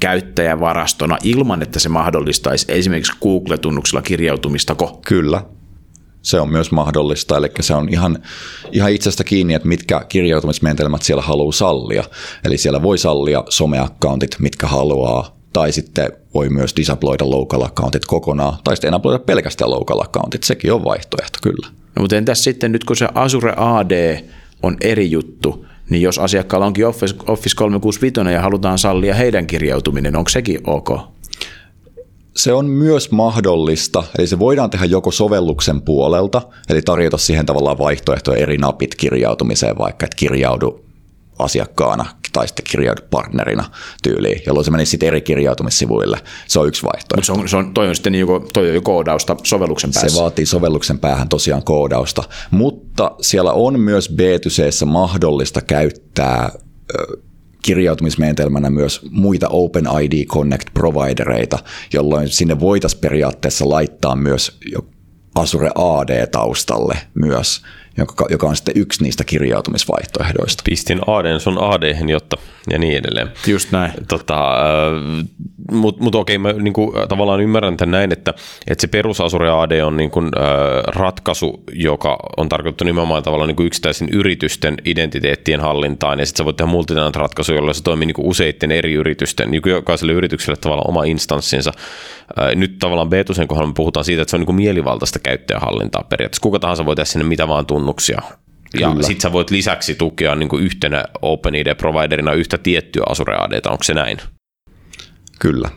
käyttäjävarastona ilman, että se mahdollistaisi esimerkiksi Google-tunnuksella kirjautumistako? Kyllä, se on myös mahdollista, eli se on ihan, ihan itsestä kiinni, että mitkä kirjautumismenetelmät siellä haluaa sallia. Eli siellä voi sallia someaccountit, mitkä haluaa, tai sitten voi myös disabloida local accountit kokonaan, tai sitten enabloida pelkästään local accountit, sekin on vaihtoehto kyllä. No mutta entäs sitten nyt kun se Azure AD on eri juttu, niin jos asiakkaalla onkin Office, Office 365 ja halutaan sallia heidän kirjautuminen, onko sekin ok? Se on myös mahdollista, eli se voidaan tehdä joko sovelluksen puolelta, eli tarjota siihen tavallaan vaihtoehtoja eri napit kirjautumiseen, vaikka että kirjaudu asiakkaana tai sitten kirjaudu partnerina tyyliin, jolloin se menisi sitten eri kirjautumissivuille. Se on yksi vaihtoehto. se on, se on, toi on sitten jo, toi on jo koodausta sovelluksen päässä. Se vaatii sovelluksen päähän tosiaan koodausta, mutta siellä on myös B2C mahdollista käyttää kirjautumismenetelmänä myös muita OpenID Connect-providereita, jolloin sinne voitaisiin periaatteessa laittaa myös Azure AD taustalle myös, joka, joka on sitten yksi niistä kirjautumisvaihtoehdoista. Pistin AD sun AD, jotta ja niin edelleen. Just näin. Tota, äh, Mutta mut okei, mä niinku, tavallaan ymmärrän tämän näin, että, että se perus Azure AD on niinku, äh, ratkaisu, joka on tarkoitettu nimenomaan tavallaan niinku yksittäisen yritysten identiteettien hallintaan, ja sitten sä voit tehdä multitenant ratkaisu, jolla se toimii niinku useiden eri yritysten, niinku jokaiselle yritykselle tavallaan oma instanssinsa. Äh, nyt tavallaan B2 kohdalla me puhutaan siitä, että se on niinku mielivaltaista käyttäjähallintaa periaatteessa. Kuka tahansa voi tehdä sinne mitä vaan tunnuksia ja sitten sä voit lisäksi tukea niin kuin yhtenä OpenID-providerina yhtä tiettyä Azure ADta, onko se näin? Kyllä.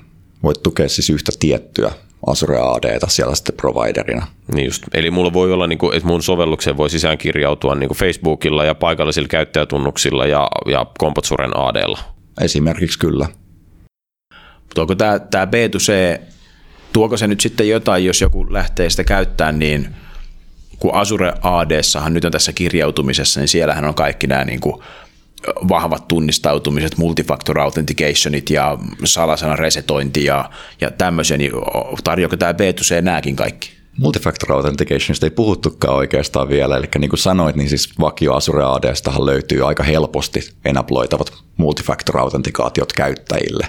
Voit tukea siis yhtä tiettyä Azure ADta siellä sitten providerina. Niin just. Eli mulla voi olla, niin kuin, että mun sovellukseen voi sisään kirjautua niin kuin Facebookilla ja paikallisilla käyttäjätunnuksilla ja, ja Compotsuren ADlla. Esimerkiksi kyllä. Mutta onko tämä, tämä B2C, tuoko se nyt sitten jotain, jos joku lähtee sitä käyttämään, niin – kun Azure ad nyt on tässä kirjautumisessa, niin siellähän on kaikki nämä niin kuin vahvat tunnistautumiset, multifactor authenticationit ja salasanan resetointi ja, ja tämmöisiä, niin tarjoako tämä B2C nääkin kaikki? Multifactor authenticationista ei puhuttukaan oikeastaan vielä, eli niin kuin sanoit, niin siis vakio Azure AD löytyy aika helposti enabloitavat multifactor autentikaatiot käyttäjille.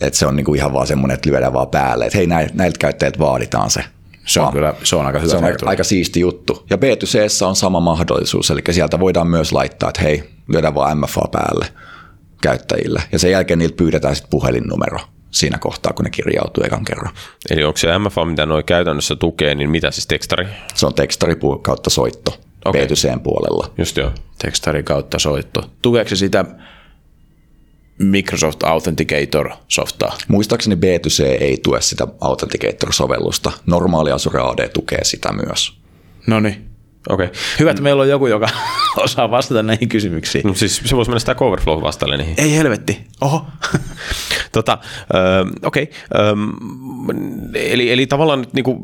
Et se on niin kuin ihan vaan semmoinen, että lyödään vaan päälle, että hei näiltä käyttäjät vaaditaan se se on, kyllä, se on aika hyvä Se on aika, aika siisti juttu. Ja B2C on sama mahdollisuus, eli sieltä voidaan myös laittaa, että hei, lyödään vaan MFA päälle käyttäjille. Ja sen jälkeen niiltä pyydetään sitten puhelinnumero. siinä kohtaa, kun ne kirjautuu ekan kerran. Eli onko se MFA, mitä noi käytännössä tukee, niin mitä siis tekstari? Se on tekstari kautta soitto okay. puolella. Just joo. Tekstari kautta soitto. Tukeeko se sitä Microsoft Authenticator-softaa? Muistaakseni B2C ei tue sitä Authenticator-sovellusta. Normaali Azure AD tukee sitä myös. No niin. Okei. Okay. Hyvä, että meillä on joku, joka osaa vastata näihin kysymyksiin. No siis se voisi mennä sitä Coverflow vastalle niihin. Ei helvetti. Oho. Tota, okei. Okay. eli, eli tavallaan nyt niinku,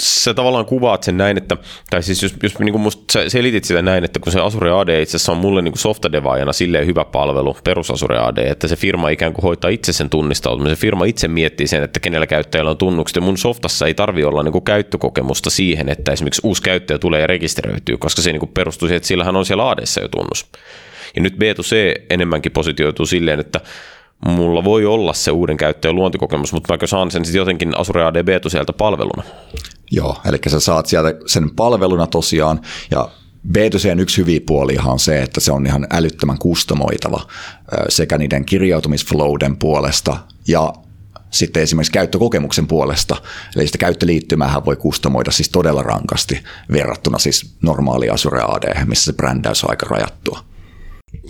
sä tavallaan kuvaat sen näin, että, tai siis jos, jos niin kuin musta sä selitit sitä näin, että kun se Azure AD itse asiassa on mulle niin softadevaajana silleen hyvä palvelu, perus Azure AD, että se firma ikään kuin hoitaa itse sen tunnistautumisen, se firma itse miettii sen, että kenellä käyttäjällä on tunnukset, ja mun softassa ei tarvi olla niin kuin käyttökokemusta siihen, että esimerkiksi uusi käyttäjä tulee ja rekisteröityy, koska se niin kuin perustuu siihen, että sillähän on siellä ADssa jo tunnus. Ja nyt B2C enemmänkin positioituu silleen, että mulla voi olla se uuden käyttäjän luontikokemus, mutta mä saan sen sitten jotenkin Azure AD B2Cltä palveluna. Joo, eli sä saat sieltä sen palveluna tosiaan, ja B2Cn yksi hyviä puoli on se, että se on ihan älyttömän kustomoitava sekä niiden kirjautumisflowden puolesta ja sitten esimerkiksi käyttökokemuksen puolesta. Eli sitä käyttöliittymää voi kustomoida siis todella rankasti verrattuna siis normaali Azure AD, missä se brändäys on aika rajattua.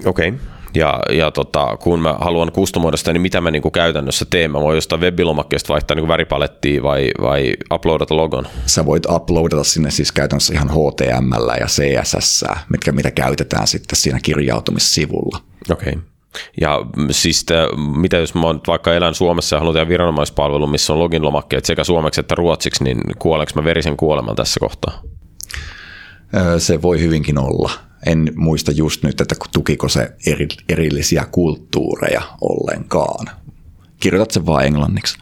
Okei. Okay. Ja, ja tota, kun mä haluan kustomoida sitä, niin mitä mä niin kuin käytännössä teen? Mä voin jostain webilomakkeesta vaihtaa niin kuin väripalettia vai, vai uploadata logon? Sä voit uploadata sinne siis käytännössä ihan HTML ja CSS, mitkä, mitä käytetään sitten siinä kirjautumissivulla. Okei. Okay. Ja siis te, mitä jos mä vaikka elän Suomessa ja haluan tehdä viranomaispalvelu, missä on login-lomakkeet sekä suomeksi että ruotsiksi, niin kuolenko mä verisen kuoleman tässä kohtaa? Se voi hyvinkin olla en muista just nyt, että tukiko se eri, erillisiä kulttuureja ollenkaan. Kirjoitat sen vaan englanniksi.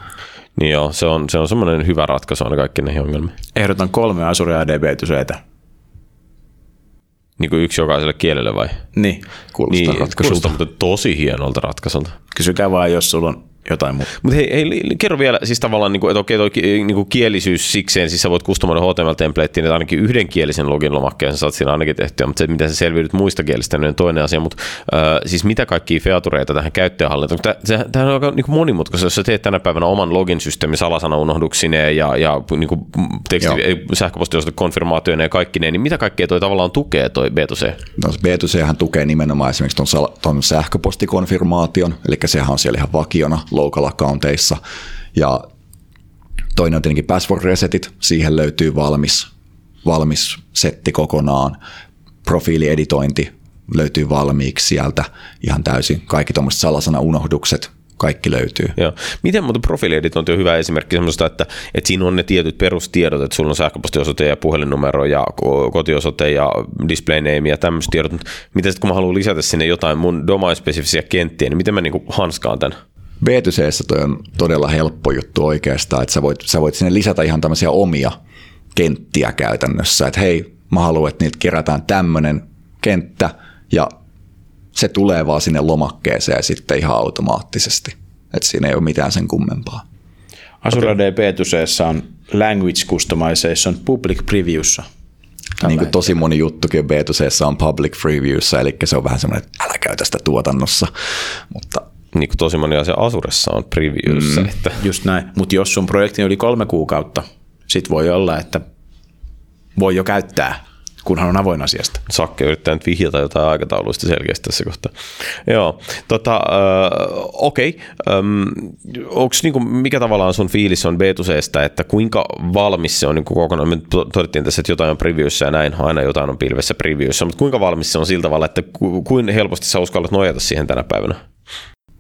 Niin joo, se on, se on semmoinen hyvä ratkaisu aina kaikki näihin ongelmiin. Ehdotan kolme Azure ADB tyseitä. Niin kuin yksi jokaiselle kielelle vai? Niin. Kuulostaa niin, ratkaisulta. Kuulostaa mutta tosi hienolta ratkaisulta. Kysykää vaan, jos sulla on jotain muuta. Mutta hei, hei, kerro vielä siis tavallaan, niin kuin, että okei, toi niin kuin kielisyys sikseen, siis sä voit kustomoida HTML-templateen, että ainakin yhdenkielisen login lomakkeen sä saat siinä ainakin tehtyä, mutta se, että miten sä selviydyt muista kielistä, niin on toinen asia, mutta äh, siis mitä kaikkia featureita tähän käyttäjähallintaan, tämä on aika niin kuin monimutkaista, jos sä teet tänä päivänä oman login-systeemin salasana-unohduksineen ja, ja niin kuin teksti, sähköpostiosoite konfirmaatioineen ja kaikki niin mitä kaikkea toi tavallaan tukee toi B2C? No B2C tukee nimenomaan esimerkiksi ton, ton sähköpostikonfirmaation, eli sehän on siellä ihan vakiona local accounteissa. Ja toinen on tietenkin password resetit, siihen löytyy valmis, valmis setti kokonaan. Profiilieditointi löytyy valmiiksi sieltä ihan täysin. Kaikki tuommoiset salasana unohdukset, kaikki löytyy. Joo. Miten muuten profiilieditointi on hyvä esimerkki semmoista, että, että siinä on ne tietyt perustiedot, että sulla on sähköpostiosoite ja puhelinnumero ja kotiosoite ja display name ja tämmöiset tiedot, mitä sitten kun mä haluan lisätä sinne jotain mun domain-spesifisiä kenttiä, niin miten mä niinku hanskaan tämän? B 2 toi on todella helppo juttu oikeastaan, että sä voit, sä voit sinne lisätä ihan tämmöisiä omia kenttiä käytännössä, että hei, mä haluan, että niiltä kerätään tämmöinen kenttä ja se tulee vaan sinne lomakkeeseen sitten ihan automaattisesti. Että siinä ei ole mitään sen kummempaa. Azure AD b on Language Customization Public Previewssa. niin kuin tosi moni juttukin b on Public Previewssa, eli se on vähän semmoinen, että älä käytä sitä tuotannossa. Mutta niin kuin tosi moni asia Asuressa on previewssä. Mm, että. Just näin, mutta jos sun projekti yli kolme kuukautta, sit voi olla, että voi jo käyttää, kunhan on avoin asiasta. Sakke yrittää nyt vihjata jotain aikatauluista selkeästi tässä kohtaa. Joo, tota, äh, okei. Ähm, onks, niinku, mikä tavallaan sun fiilis on b että kuinka valmis se on niinku kokonaan? Me todettiin tässä, että jotain on previewssä ja näin, aina jotain on pilvessä previewssä, mutta kuinka valmis se on sillä tavalla, että ku, kuin helposti sä uskallat nojata siihen tänä päivänä?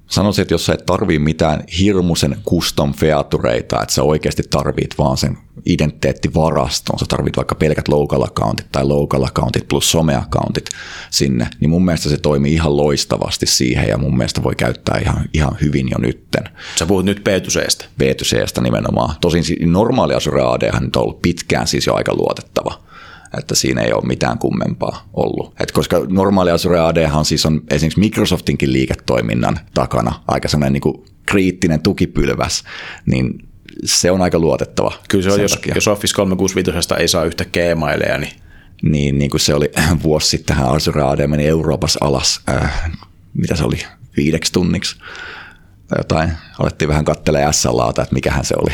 Sanoisin, että jos sä et tarvii mitään hirmuisen custom featureita, että sä oikeasti tarvit vaan sen identiteettivaraston, sä tarvit vaikka pelkät local accountit tai local accountit plus some-accountit sinne, niin mun mielestä se toimii ihan loistavasti siihen ja mun mielestä voi käyttää ihan, ihan hyvin jo nytten. Sä puhut nyt B2Cstä. B2Cstä nimenomaan. Tosin normaali Azure AD on ollut pitkään siis jo aika luotettava että siinä ei ole mitään kummempaa ollut. Et koska normaali Azure AD siis on esimerkiksi Microsoftinkin liiketoiminnan takana aika sellainen niin kuin kriittinen tukipylväs, niin se on aika luotettava. Kyllä se on, jos, jos Office 365 ei saa yhtä e niin niin, niin kuin se oli vuosi sitten, Azure AD meni Euroopassa alas, äh, mitä se oli, viideksi tunniksi. Tai jotain. Alettiin vähän kattelemaan SLAta, että mikähän se oli.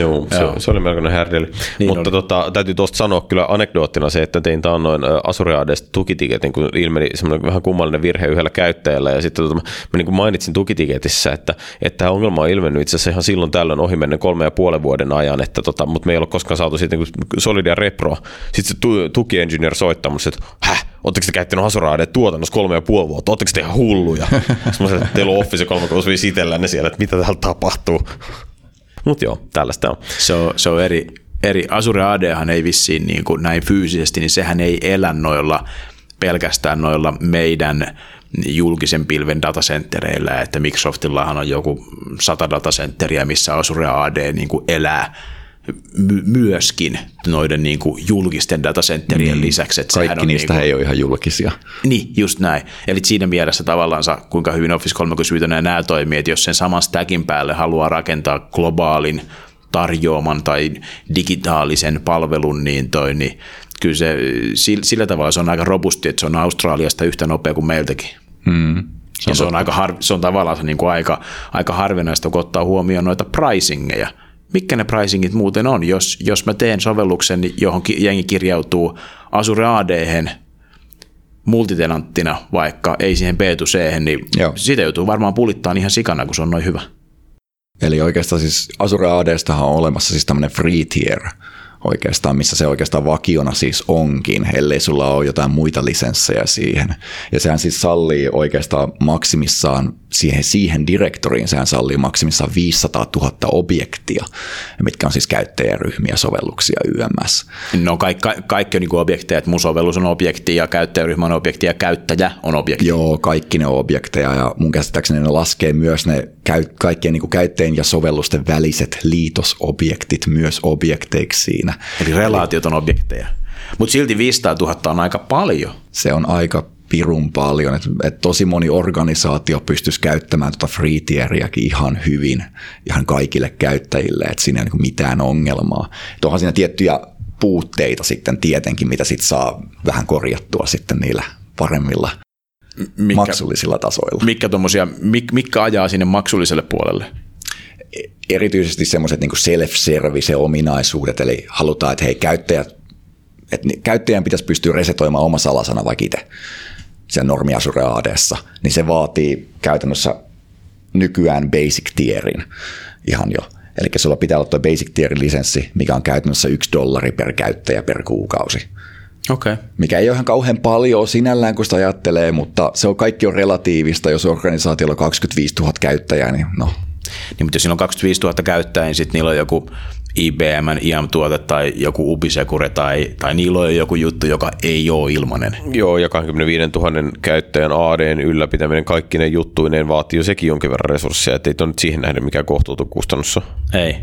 Joo, se, Joo. se oli melkoinen härjeli. Niin Mutta tota, täytyy tuosta sanoa kyllä anekdoottina se, että tein taannoin Asureadesta tukitiketin, kun ilmeni semmoinen vähän kummallinen virhe yhdellä käyttäjällä. Ja sitten tota, mä niin kuin mainitsin tukitiketissä, että, että tämä ongelma on ilmennyt itse asiassa ihan silloin tällöin ohi menneen kolme ja puolen vuoden ajan, että tota, mutta me ei ole koskaan saatu siitä niin Solidia Repro. Sitten se tuki-engineer soittaa mulle, että häh, Oletteko te käyttänyt Azure tuotannossa kolme ja puoli vuotta? Oletteko te ihan hulluja? Sitten että teillä on Office 365 itsellänne siellä, että mitä täällä tapahtuu. Mutta joo, tällaista on. Se on, se on eri, eri. Azure ADhan ei vissiin niin kuin näin fyysisesti, niin sehän ei elä noilla pelkästään noilla meidän julkisen pilven datacentereillä, että Microsoftillahan on joku sata datacenteriä, missä Azure AD niin kuin elää myöskin noiden niin kuin julkisten datacenterien mm. lisäksi. Että Kaikki niistä niin kuin, ei ole ihan julkisia. Niin, just näin. Eli siinä mielessä tavallaan kuinka hyvin Office 365 nämä toimii, että jos sen saman stackin päälle haluaa rakentaa globaalin tarjoaman tai digitaalisen palvelun, niin, toi, niin kyllä se, sillä tavalla se on aika robusti, että se on Australiasta yhtä nopea kuin meiltäkin. Mm. Se on, ja se on, aika har, se on tavallaan se niin kuin aika, aika harvinaista, kun ottaa huomioon noita pricingeja – mitkä ne pricingit muuten on, jos, jos mä teen sovelluksen, johon jengi kirjautuu Azure AD multitenanttina vaikka, ei siihen b 2 c niin Joo. sitä joutuu varmaan pulittaa ihan sikana, kun se on noin hyvä. Eli oikeastaan siis Azure ADstahan on olemassa siis tämmöinen free tier, oikeastaan, missä se oikeastaan vakiona siis onkin, ellei sulla ole jotain muita lisenssejä siihen. Ja sehän siis sallii oikeastaan maksimissaan siihen, siihen direktoriin, sehän sallii maksimissaan 500 000 objektia, mitkä on siis käyttäjäryhmiä, sovelluksia YMS. No kaikki, kaikki on niin objekteja, että mun sovellus on objekti ja käyttäjäryhmä on objekti ja käyttäjä on objekti. Joo, kaikki ne on objekteja ja mun käsittääkseni ne laskee myös ne käy, kaikkien niin käyttäjien ja sovellusten väliset liitosobjektit myös objekteiksi siinä. Eli relaatiot on objekteja. Mutta silti 500 000 on aika paljon. Se on aika pirun paljon, että et tosi moni organisaatio pystyisi käyttämään tuota free tieriäkin ihan hyvin ihan kaikille käyttäjille, että siinä ei ole niin mitään ongelmaa. Et onhan siinä tiettyjä puutteita sitten tietenkin, mitä sit saa vähän korjattua sitten niillä paremmilla mikä, maksullisilla tasoilla. Mikä, tommosia, mik, mikä ajaa sinne maksulliselle puolelle? Erityisesti semmoiset niin self-service-ominaisuudet, eli halutaan, että hei käyttäjät, että käyttäjän pitäisi pystyä resetoimaan oma salasana vaikka itse sen normi Azure ADssa, niin se vaatii käytännössä nykyään basic tierin ihan jo. Eli sulla pitää olla tuo basic tierin lisenssi, mikä on käytännössä yksi dollari per käyttäjä per kuukausi. Okay. Mikä ei ole ihan kauhean paljon sinällään, kun sitä ajattelee, mutta se on kaikki on relatiivista. Jos organisaatiolla on 25 000 käyttäjää, niin no. Niin, mutta jos siinä on 25 000 käyttäjää, niin sitten niillä on joku IBM, IAM-tuote tai joku Ubisecure tai, tai niillä on joku juttu, joka ei ole ilmainen. Joo, ja 25 000 käyttäjän ADn ylläpitäminen kaikki ne juttuineen vaatii jo sekin jonkin verran resursseja, ettei nyt siihen nähden mikään kohtuuton kustannus Ei.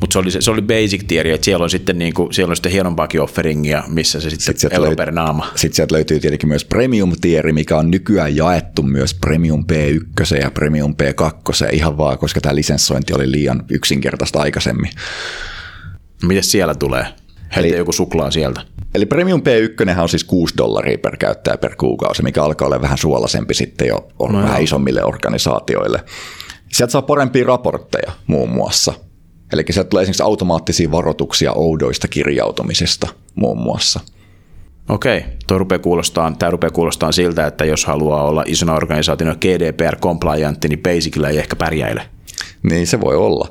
Mutta se oli, se, se oli basic tieri, että siellä on sitten, niinku, siellä on sitten hienompaakin offeringia, missä se sitten sit löyt, per naama. Sitten sieltä löytyy tietenkin myös premium tieri, mikä on nykyään jaettu myös premium P1 ja premium P2 ihan vaan, koska tämä lisenssointi oli liian yksinkertaista aikaisemmin. Miten siellä tulee? Heitä Eli, joku suklaa sieltä. Eli Premium P1 on siis 6 dollaria per käyttäjä per kuukausi, mikä alkaa olla vähän suolaisempi sitten jo no vähän joo. isommille organisaatioille. Sieltä saa parempia raportteja muun muassa. Eli sieltä tulee esimerkiksi automaattisia varoituksia oudoista kirjautumisesta muun muassa. Okei, tuo rupeaa kuulostaa, tämä rupeaa kuulostaa siltä, että jos haluaa olla isona organisaationa GDPR-compliantti, niin Basicilla ei ehkä pärjäile. Niin se voi olla.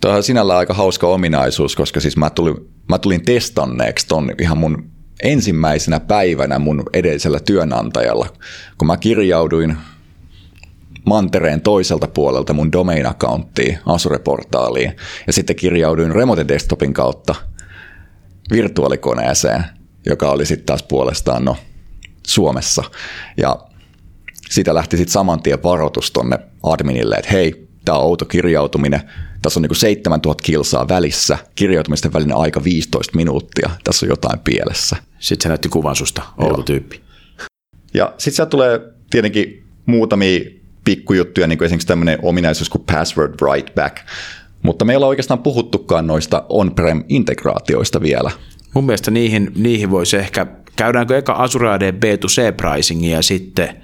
Tuo on sinällään aika hauska ominaisuus, koska siis mä tulin, mä tulin testanneeksi ton ihan mun ensimmäisenä päivänä mun edellisellä työnantajalla, kun mä kirjauduin mantereen toiselta puolelta mun domain accounttiin, Azure-portaaliin, ja sitten kirjauduin Remote Desktopin kautta virtuaalikoneeseen, joka oli sitten taas puolestaan no, Suomessa. Ja siitä lähti sitten saman tien varoitus tonne adminille, että hei, tämä on outo kirjautuminen, tässä on niin 7000 kilsaa välissä, kirjautumisten välinen aika 15 minuuttia, tässä on jotain pielessä. Sitten se näytti kuvan susta, outo tyyppi. Ja sitten sieltä tulee tietenkin muutamia pikkujuttuja, niin kuin esimerkiksi tämmöinen ominaisuus kuin password write back, mutta meillä on oikeastaan puhuttukaan noista on-prem-integraatioista vielä. Mun mielestä niihin, niihin voisi ehkä, käydäänkö eka Azure AD B2C pricing ja sitten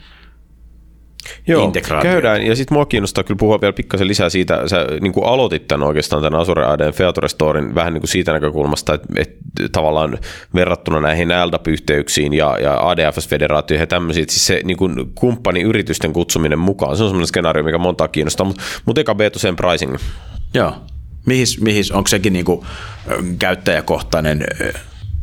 Joo, käydään. Ja sitten mua kiinnostaa kyllä puhua vielä pikkasen lisää siitä, sä niin kuin aloitit tämän oikeastaan tämän Azure ADn Feature Storin vähän niin kuin siitä näkökulmasta, että, että tavallaan verrattuna näihin LDAP-yhteyksiin ja, ja ADFS-federaatioihin ja tämmöisiin, että siis se niin kuin kumppani-yritysten kutsuminen mukaan, se on semmoinen skenaario, mikä montaa kiinnostaa, mutta mut eka B2C pricing. Joo. Mihin, mihin, onko sekin niinku ö, käyttäjäkohtainen?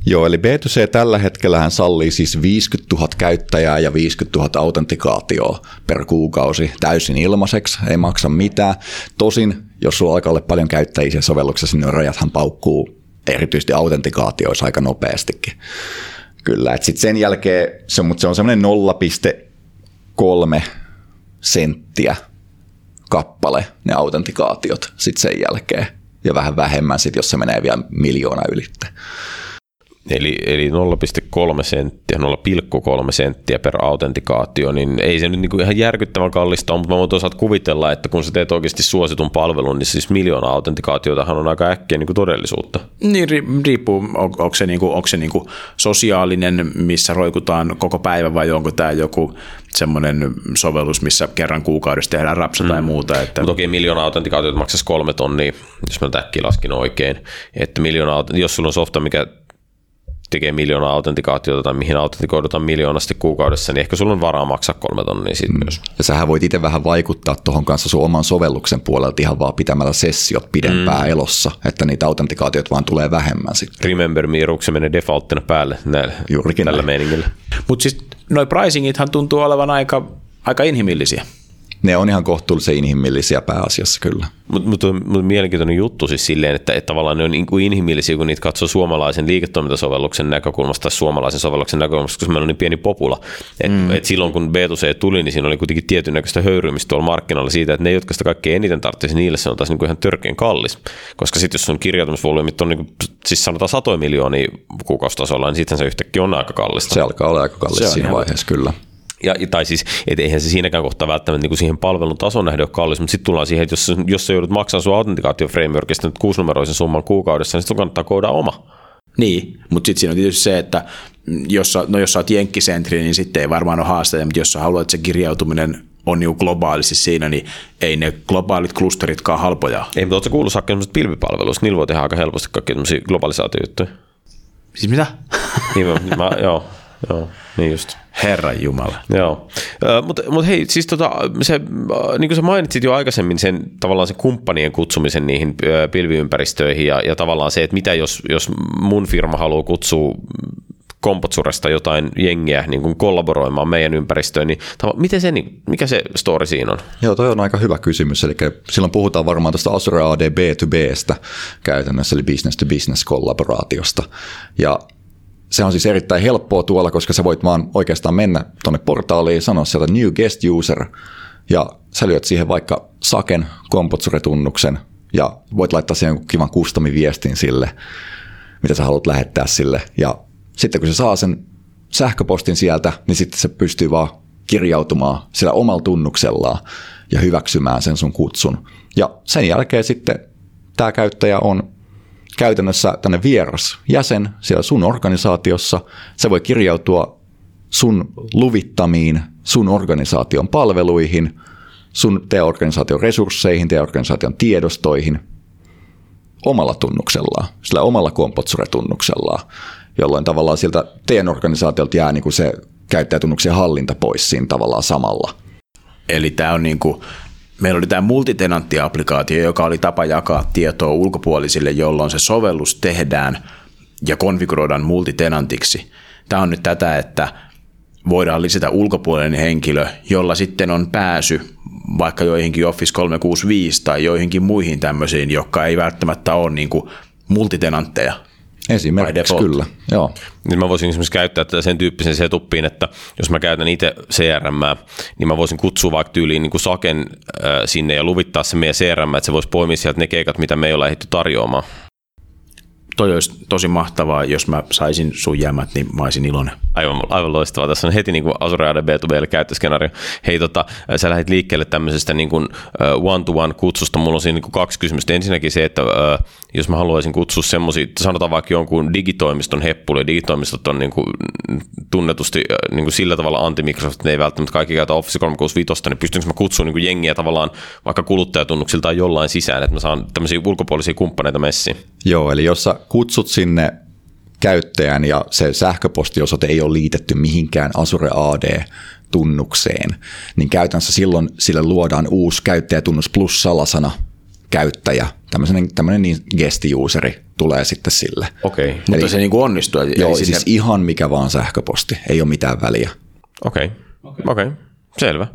Joo, eli B2C tällä hetkellä hän sallii siis 50 000 käyttäjää ja 50 000 autentikaatioa per kuukausi täysin ilmaiseksi, ei maksa mitään. Tosin, jos sulla alkaa olla paljon käyttäjiä sovelluksessa, niin rajathan paukkuu erityisesti autentikaatioissa aika nopeastikin. Kyllä, että sitten sen jälkeen, se, mutta se on semmoinen 0,3 senttiä kappale ne autentikaatiot sitten sen jälkeen. Ja vähän vähemmän sitten, jos se menee vielä miljoona ylitte. Eli, eli 0,3 senttiä, 0,3 senttiä per autentikaatio, niin ei se nyt niin kuin ihan järkyttävän kallista ole, mutta mä voin toisaalta kuvitella, että kun sä teet oikeasti suositun palvelun, niin siis miljoona autentikaatiotahan on aika äkkiä niin kuin todellisuutta. Niin ri- riippuu, on, onko se, niinku, onko se niinku sosiaalinen, missä roikutaan koko päivä vai onko tämä joku semmoinen sovellus, missä kerran kuukaudessa tehdään rapsa mm. tai muuta. Että... Mutta toki miljoona autentikaatiota maksaisi kolme tonnia, jos mä täkki laskin oikein. Että miljoona, jos sulla on softa, mikä tekee miljoona autentikaatiota tai mihin autentikoidutaan miljoonasti kuukaudessa, niin ehkä sulla on varaa maksaa kolme tonnia siitä mm. myös. Ja sähän voit itse vähän vaikuttaa tuohon kanssa sun oman sovelluksen puolelta ihan vaan pitämällä sessiot pidempään mm. elossa, että niitä autentikaatioita vaan tulee vähemmän sitten. Remember me, se menee defaulttina päälle näillä, Juurikin tällä näin. meiningillä. Mutta siis noi pricingithan tuntuu olevan aika, aika inhimillisiä. Ne on ihan kohtuullisen inhimillisiä pääasiassa kyllä. Mutta mut, on- mut mielenkiintoinen juttu siis silleen, että, että tavallaan ne on niin kuin inhimillisiä, kun niitä katsoo suomalaisen liiketoimintasovelluksen näkökulmasta tai suomalaisen sovelluksen näkökulmasta, koska meillä on niin pieni popula. Et, mm. et silloin kun B2C tuli, niin siinä oli kuitenkin tietyn näköistä höyryymistä tuolla markkinoilla siitä, että ne, jotka sitä kaikkein eniten tarvitsisi, niille se on taas niin kuin ihan törkeän kallis. Koska sitten jos sun kirjautumisvolyymit on niin kuin, siis sanotaan satoja miljoonia kuukausitasolla, niin sitten se yhtäkkiä on aika kallista. Se alkaa olla aika kallis Se on siinä ihan vaiheessa kyllä. Ja, tai siis, et eihän se siinäkään kohtaa välttämättä niin kuin siihen palvelun tason nähden ole kallis, mutta sitten tullaan siihen, että jos, jos sä joudut maksamaan sun autentikaatio-frameworkista nyt kuusinumeroisen summan kuukaudessa, niin sitten kannattaa koodaa oma. Niin, mutta sitten siinä on tietysti se, että jos sä, no jos sä oot jenkkisentri, niin sitten ei varmaan ole haasteita, mutta jos sä haluat, että se kirjautuminen on niin globaalisti siinä, niin ei ne globaalit klusteritkaan halpoja. Ei, mutta ootko kuullut Sakke semmoista pilvipalvelusta? Niillä voi tehdä aika helposti kaikkia tämmöisiä globalisaatiojuttuja. Siis mitä? Niin, mä, mä, joo, joo, niin just. Herran Jumala. Joo, mutta mut hei, siis tota, se, niin kuin sä mainitsit jo aikaisemmin sen tavallaan se kumppanien kutsumisen niihin pilviympäristöihin ja, ja tavallaan se, että mitä jos, jos mun firma haluaa kutsua Kompotsuresta jotain jengiä niin kuin kollaboroimaan meidän ympäristöön, niin tava- miten se, niin- mikä se story siinä on? Joo, toi on aika hyvä kysymys. Eli silloin puhutaan varmaan tuosta Azure AD B2Bstä käytännössä, eli business to business kollaboraatiosta. Ja se on siis erittäin helppoa tuolla, koska sä voit vaan oikeastaan mennä tuonne portaaliin ja sanoa sieltä new guest user, ja sä lyöt siihen vaikka Saken Kompotsure-tunnuksen, ja voit laittaa siihen kivan custom-viestin sille, mitä sä haluat lähettää sille. Ja sitten kun se saa sen sähköpostin sieltä, niin sitten se pystyy vaan kirjautumaan sillä omalla tunnuksellaan ja hyväksymään sen sun kutsun. Ja sen jälkeen sitten tämä käyttäjä on käytännössä tänne vieras jäsen siellä sun organisaatiossa. Se voi kirjautua sun luvittamiin, sun organisaation palveluihin, sun teidän organisaation resursseihin, teidän organisaation tiedostoihin omalla tunnuksellaan, sillä omalla Kompotsure-tunnuksellaan, jolloin tavallaan sieltä teidän organisaatiolta jää niin kuin se käyttäjätunnuksen hallinta pois siinä tavallaan samalla. Eli tämä on niin kuin, meillä oli tämä multitenantti-applikaatio, joka oli tapa jakaa tietoa ulkopuolisille, jolloin se sovellus tehdään ja konfiguroidaan multitenantiksi. Tämä on nyt tätä, että voidaan lisätä ulkopuolinen henkilö, jolla sitten on pääsy vaikka joihinkin Office 365 tai joihinkin muihin tämmöisiin, jotka ei välttämättä ole niin kuin multitenantteja. Esimerkiksi kyllä, joo. Niin mä voisin esimerkiksi käyttää tätä sen tyyppisen setuppiin, että jos mä käytän itse CRM, niin mä voisin kutsua vaikka tyyliin niin kuin Saken äh, sinne ja luvittaa se meidän CRM, että se voisi poimia sieltä ne keikat, mitä me ei ole ehditty tarjoamaan. toi olisi tosi mahtavaa, jos mä saisin sun jäämät, niin mä olisin iloinen. Aivan, aivan loistavaa. Tässä on heti niin kuin Azure AD B2B käyttöskenaario. Hei, tota, sä lähdit liikkeelle tämmöisestä niin kuin one-to-one kutsusta. Mulla on siinä niin kuin kaksi kysymystä. Ensinnäkin se, että jos mä haluaisin kutsua semmoisia, sanotaan vaikka jonkun digitoimiston heppuli, digitoimistot on niin kuin tunnetusti niin kuin sillä tavalla anti-Microsoft, ne ei välttämättä kaikki käytä Office 365, niin pystynkö mä kutsumaan niin kuin jengiä tavallaan vaikka kuluttajatunnuksilta jollain sisään, että mä saan tämmöisiä ulkopuolisia kumppaneita messiin? Joo, eli jos sä kutsut sinne käyttäjän ja se sähköpostiosoite ei ole liitetty mihinkään Azure AD-tunnukseen, niin käytännössä silloin sille luodaan uusi käyttäjätunnus plus salasana käyttäjä, tämmöinen, tämmöinen niin gesti-useri tulee sitten sille. Okei. Okay. Mutta se niin kuin onnistuu. Joo, siis sinne... ihan mikä vaan sähköposti, ei ole mitään väliä. Okei, okay. okei. Okay. Okay. Selvä.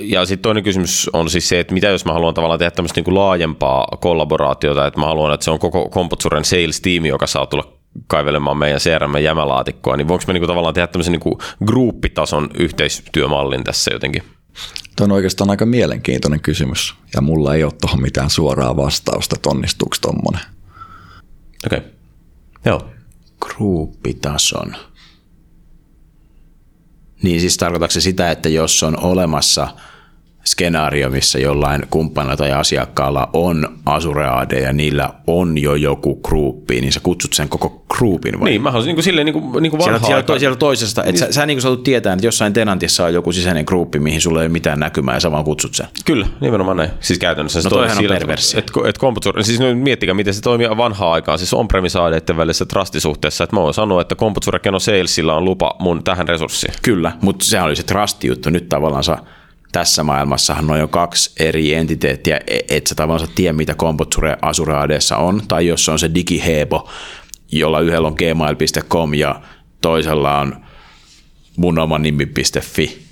Ja sitten toinen kysymys on siis se, että mitä jos mä haluan tavallaan tehdä tämmöistä niinku laajempaa kollaboraatiota, että mä haluan, että se on koko Compotsuren sales-tiimi, joka saa tulla kaivelemaan meidän CRM-jämälaatikkoa, niin voinko me niinku tavallaan tehdä tämmöisen niinku gruuppitason yhteistyömallin tässä jotenkin? Tuo on oikeastaan aika mielenkiintoinen kysymys, ja mulla ei ole tuohon mitään suoraa vastausta, että onnistuuko tuommoinen. Okei, okay. joo. Gruuppitason. Niin siis tarkoitatko se sitä, että jos on olemassa – skenaario, missä jollain kumppanilla tai asiakkaalla on Azure AD ja niillä on jo joku gruppi, niin sä kutsut sen koko groupin vai? Niin, mä haluaisin niin silleen niin kuin, niin kuin siellä, siellä, to, siellä toisesta, että niin. sä, sä niin kuin saatut tietää, että jossain tenantissa on joku sisäinen gruppi, mihin sulla ei ole mitään näkymää ja sä vaan kutsut sen. Kyllä, nimenomaan näin. Siis käytännössä no, se toihan on perversi. Että et, et siis no, miettikää, miten se toimii vanhaa aikaa, siis on-premise AD välissä trustisuhteessa, että mä voin sanoa, että Computsure Keno Salesilla on lupa mun tähän resurssiin. Kyllä, mutta sehän oli se trust-juttu. Nyt tavallaan saa tässä maailmassahan on jo kaksi eri entiteettiä, e- et sä tavallaan tiedä, mitä Compotsure Azure ADssa on, tai jos se on se digihebo, jolla yhdellä on gmail.com ja toisella on mun oma nimi.fi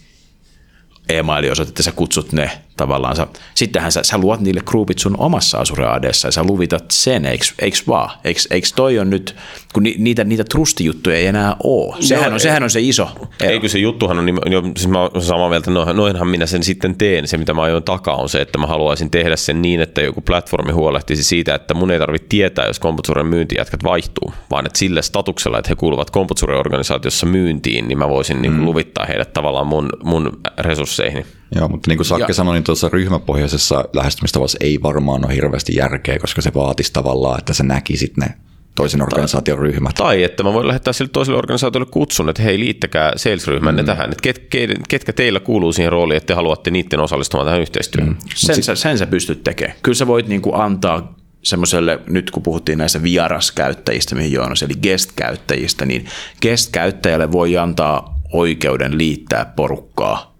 e-mailiosoite, että sä kutsut ne tavallaan. Sä, sittenhän sä, sä luot niille groupit sun omassa Azure ADssa ja sä luvitat sen, eikö, eikö vaan? Eikö, eikö toi on nyt, kun ni, niitä, niitä trustijuttuja ei enää ole. Sehän, on, sehän on se iso ero. Eikö se juttuhan on, jo, siis mä olen samaa mieltä, no, noinhan minä sen sitten teen. Se, mitä mä aion takaa, on se, että mä haluaisin tehdä sen niin, että joku platformi huolehtisi siitä, että mun ei tarvitse tietää, jos Computsuren myyntijätkät vaihtuu, vaan että sille statuksella, että he kuuluvat Computsuren-organisaatiossa myyntiin, niin mä voisin niin mm. niin luvittaa heidät tavallaan mun, mun resursseihin. Joo, mutta niin kuin Sakke ja, sanoi, niin tuossa ryhmäpohjaisessa lähestymistavassa ei varmaan ole hirveästi järkeä, koska se vaatisi tavallaan, että sä näkisit ne toisen organisaation ryhmät. Tai että mä voin lähettää sille toiselle organisaatiolle kutsun, että hei liittäkää sales-ryhmänne mm. tähän, että ket, ketkä teillä kuuluu siihen rooliin, että te haluatte niiden osallistumaan tähän yhteistyöhön. Mm. Sen, sä, sen sä pystyt tekemään. Kyllä sä voit niinku antaa semmoiselle, nyt kun puhuttiin näistä vieraskäyttäjistä, mihin Joonas, eli guest-käyttäjistä, niin guest-käyttäjälle voi antaa oikeuden liittää porukkaa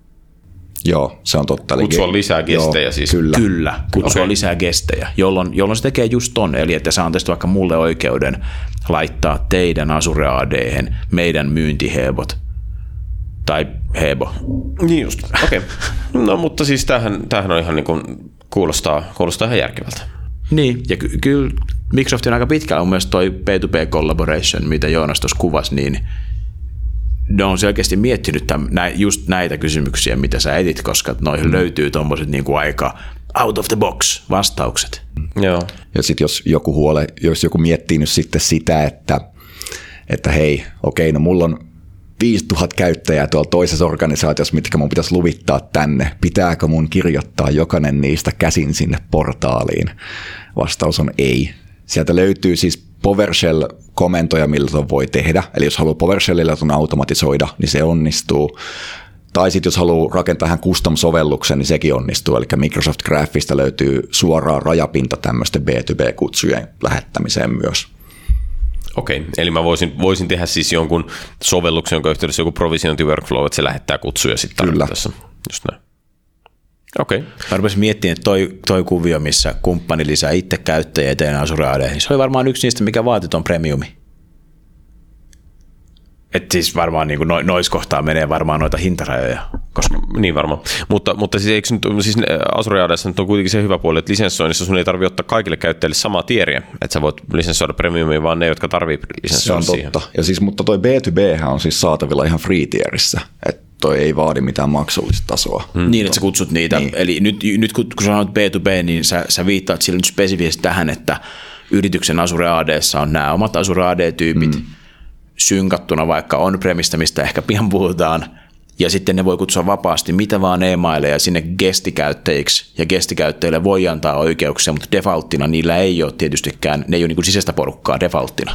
Joo, se on totta. Kutsua lisää gestejä Joo, siis. Kyllä, kyllä kutsua okay. lisää gestejä, jolloin, jolloin se tekee just ton, eli että se antaisi vaikka mulle oikeuden laittaa teidän Azure ad meidän myyntihebot tai hebo. Niin just, okei. Okay. No mutta siis tämähän, tämähän on ihan niin kuin, kuulostaa, kuulostaa ihan järkevältä. Niin, ja ky- kyllä Microsoftin aika pitkällä on myös toi P2P collaboration, mitä Joonas tuossa kuvasi, niin ne on selkeästi miettinyt tämän, just näitä kysymyksiä, mitä sä etit, koska noihin mm. löytyy tuommoiset niin aika out of the box vastaukset. Joo. Ja sitten jos joku huole, jos joku miettii nyt sitten sitä, että, että hei, okei, no mulla on 5000 käyttäjää tuolla toisessa organisaatiossa, mitkä mun pitäisi luvittaa tänne. Pitääkö mun kirjoittaa jokainen niistä käsin sinne portaaliin? Vastaus on ei. Sieltä löytyy siis PowerShell-komentoja, millä tuon voi tehdä. Eli jos haluaa PowerShellilla tuon automatisoida, niin se onnistuu. Tai sitten jos haluaa rakentaa ihan custom-sovelluksen, niin sekin onnistuu. Eli Microsoft Graphista löytyy suoraan rajapinta tämmöisten B2B-kutsujen lähettämiseen myös. Okei, eli mä voisin, voisin tehdä siis jonkun sovelluksen, jonka yhteydessä joku provisiointi workflow, että se lähettää kutsuja sitten Kyllä. Just näin. Okei. Okay. Mä rupesin miettimään, että toi, toi kuvio, missä kumppani lisää itse käyttäjiä eteen Azure niin se oli varmaan yksi niistä, mikä vaati tuon premiumi. Että siis varmaan niin no, nois kohtaa menee varmaan noita hintarajoja. Koska... Niin varmaan. Mutta, mutta siis, eikö nyt, siis Azure ADS nyt on kuitenkin se hyvä puoli, että lisenssoinnissa sun ei tarvitse ottaa kaikille käyttäjille samaa tieriä. Että sä voit lisenssoida premiumia vaan ne, jotka tarvii lisenssoida Se on totta. Ja siis, mutta toi B2B on siis saatavilla ihan free tierissä. Että toi ei vaadi mitään maksullista tasoa. Hmm. Niin, että sä kutsut niitä. Niin. Eli nyt, nyt kun, kun sanoit B2B, niin sä, sä viittaat sille nyt spesifisesti tähän, että yrityksen Azure AD on nämä omat Azure AD-tyypit mm. synkattuna vaikka on-premista, mistä ehkä pian puhutaan, ja sitten ne voi kutsua vapaasti mitä vaan e-maileja sinne gestikäyttäjiksi, ja gestikäyttäjille voi antaa oikeuksia, mutta defaulttina niillä ei ole tietystikään, ne ei ole niin kuin sisäistä porukkaa defaulttina.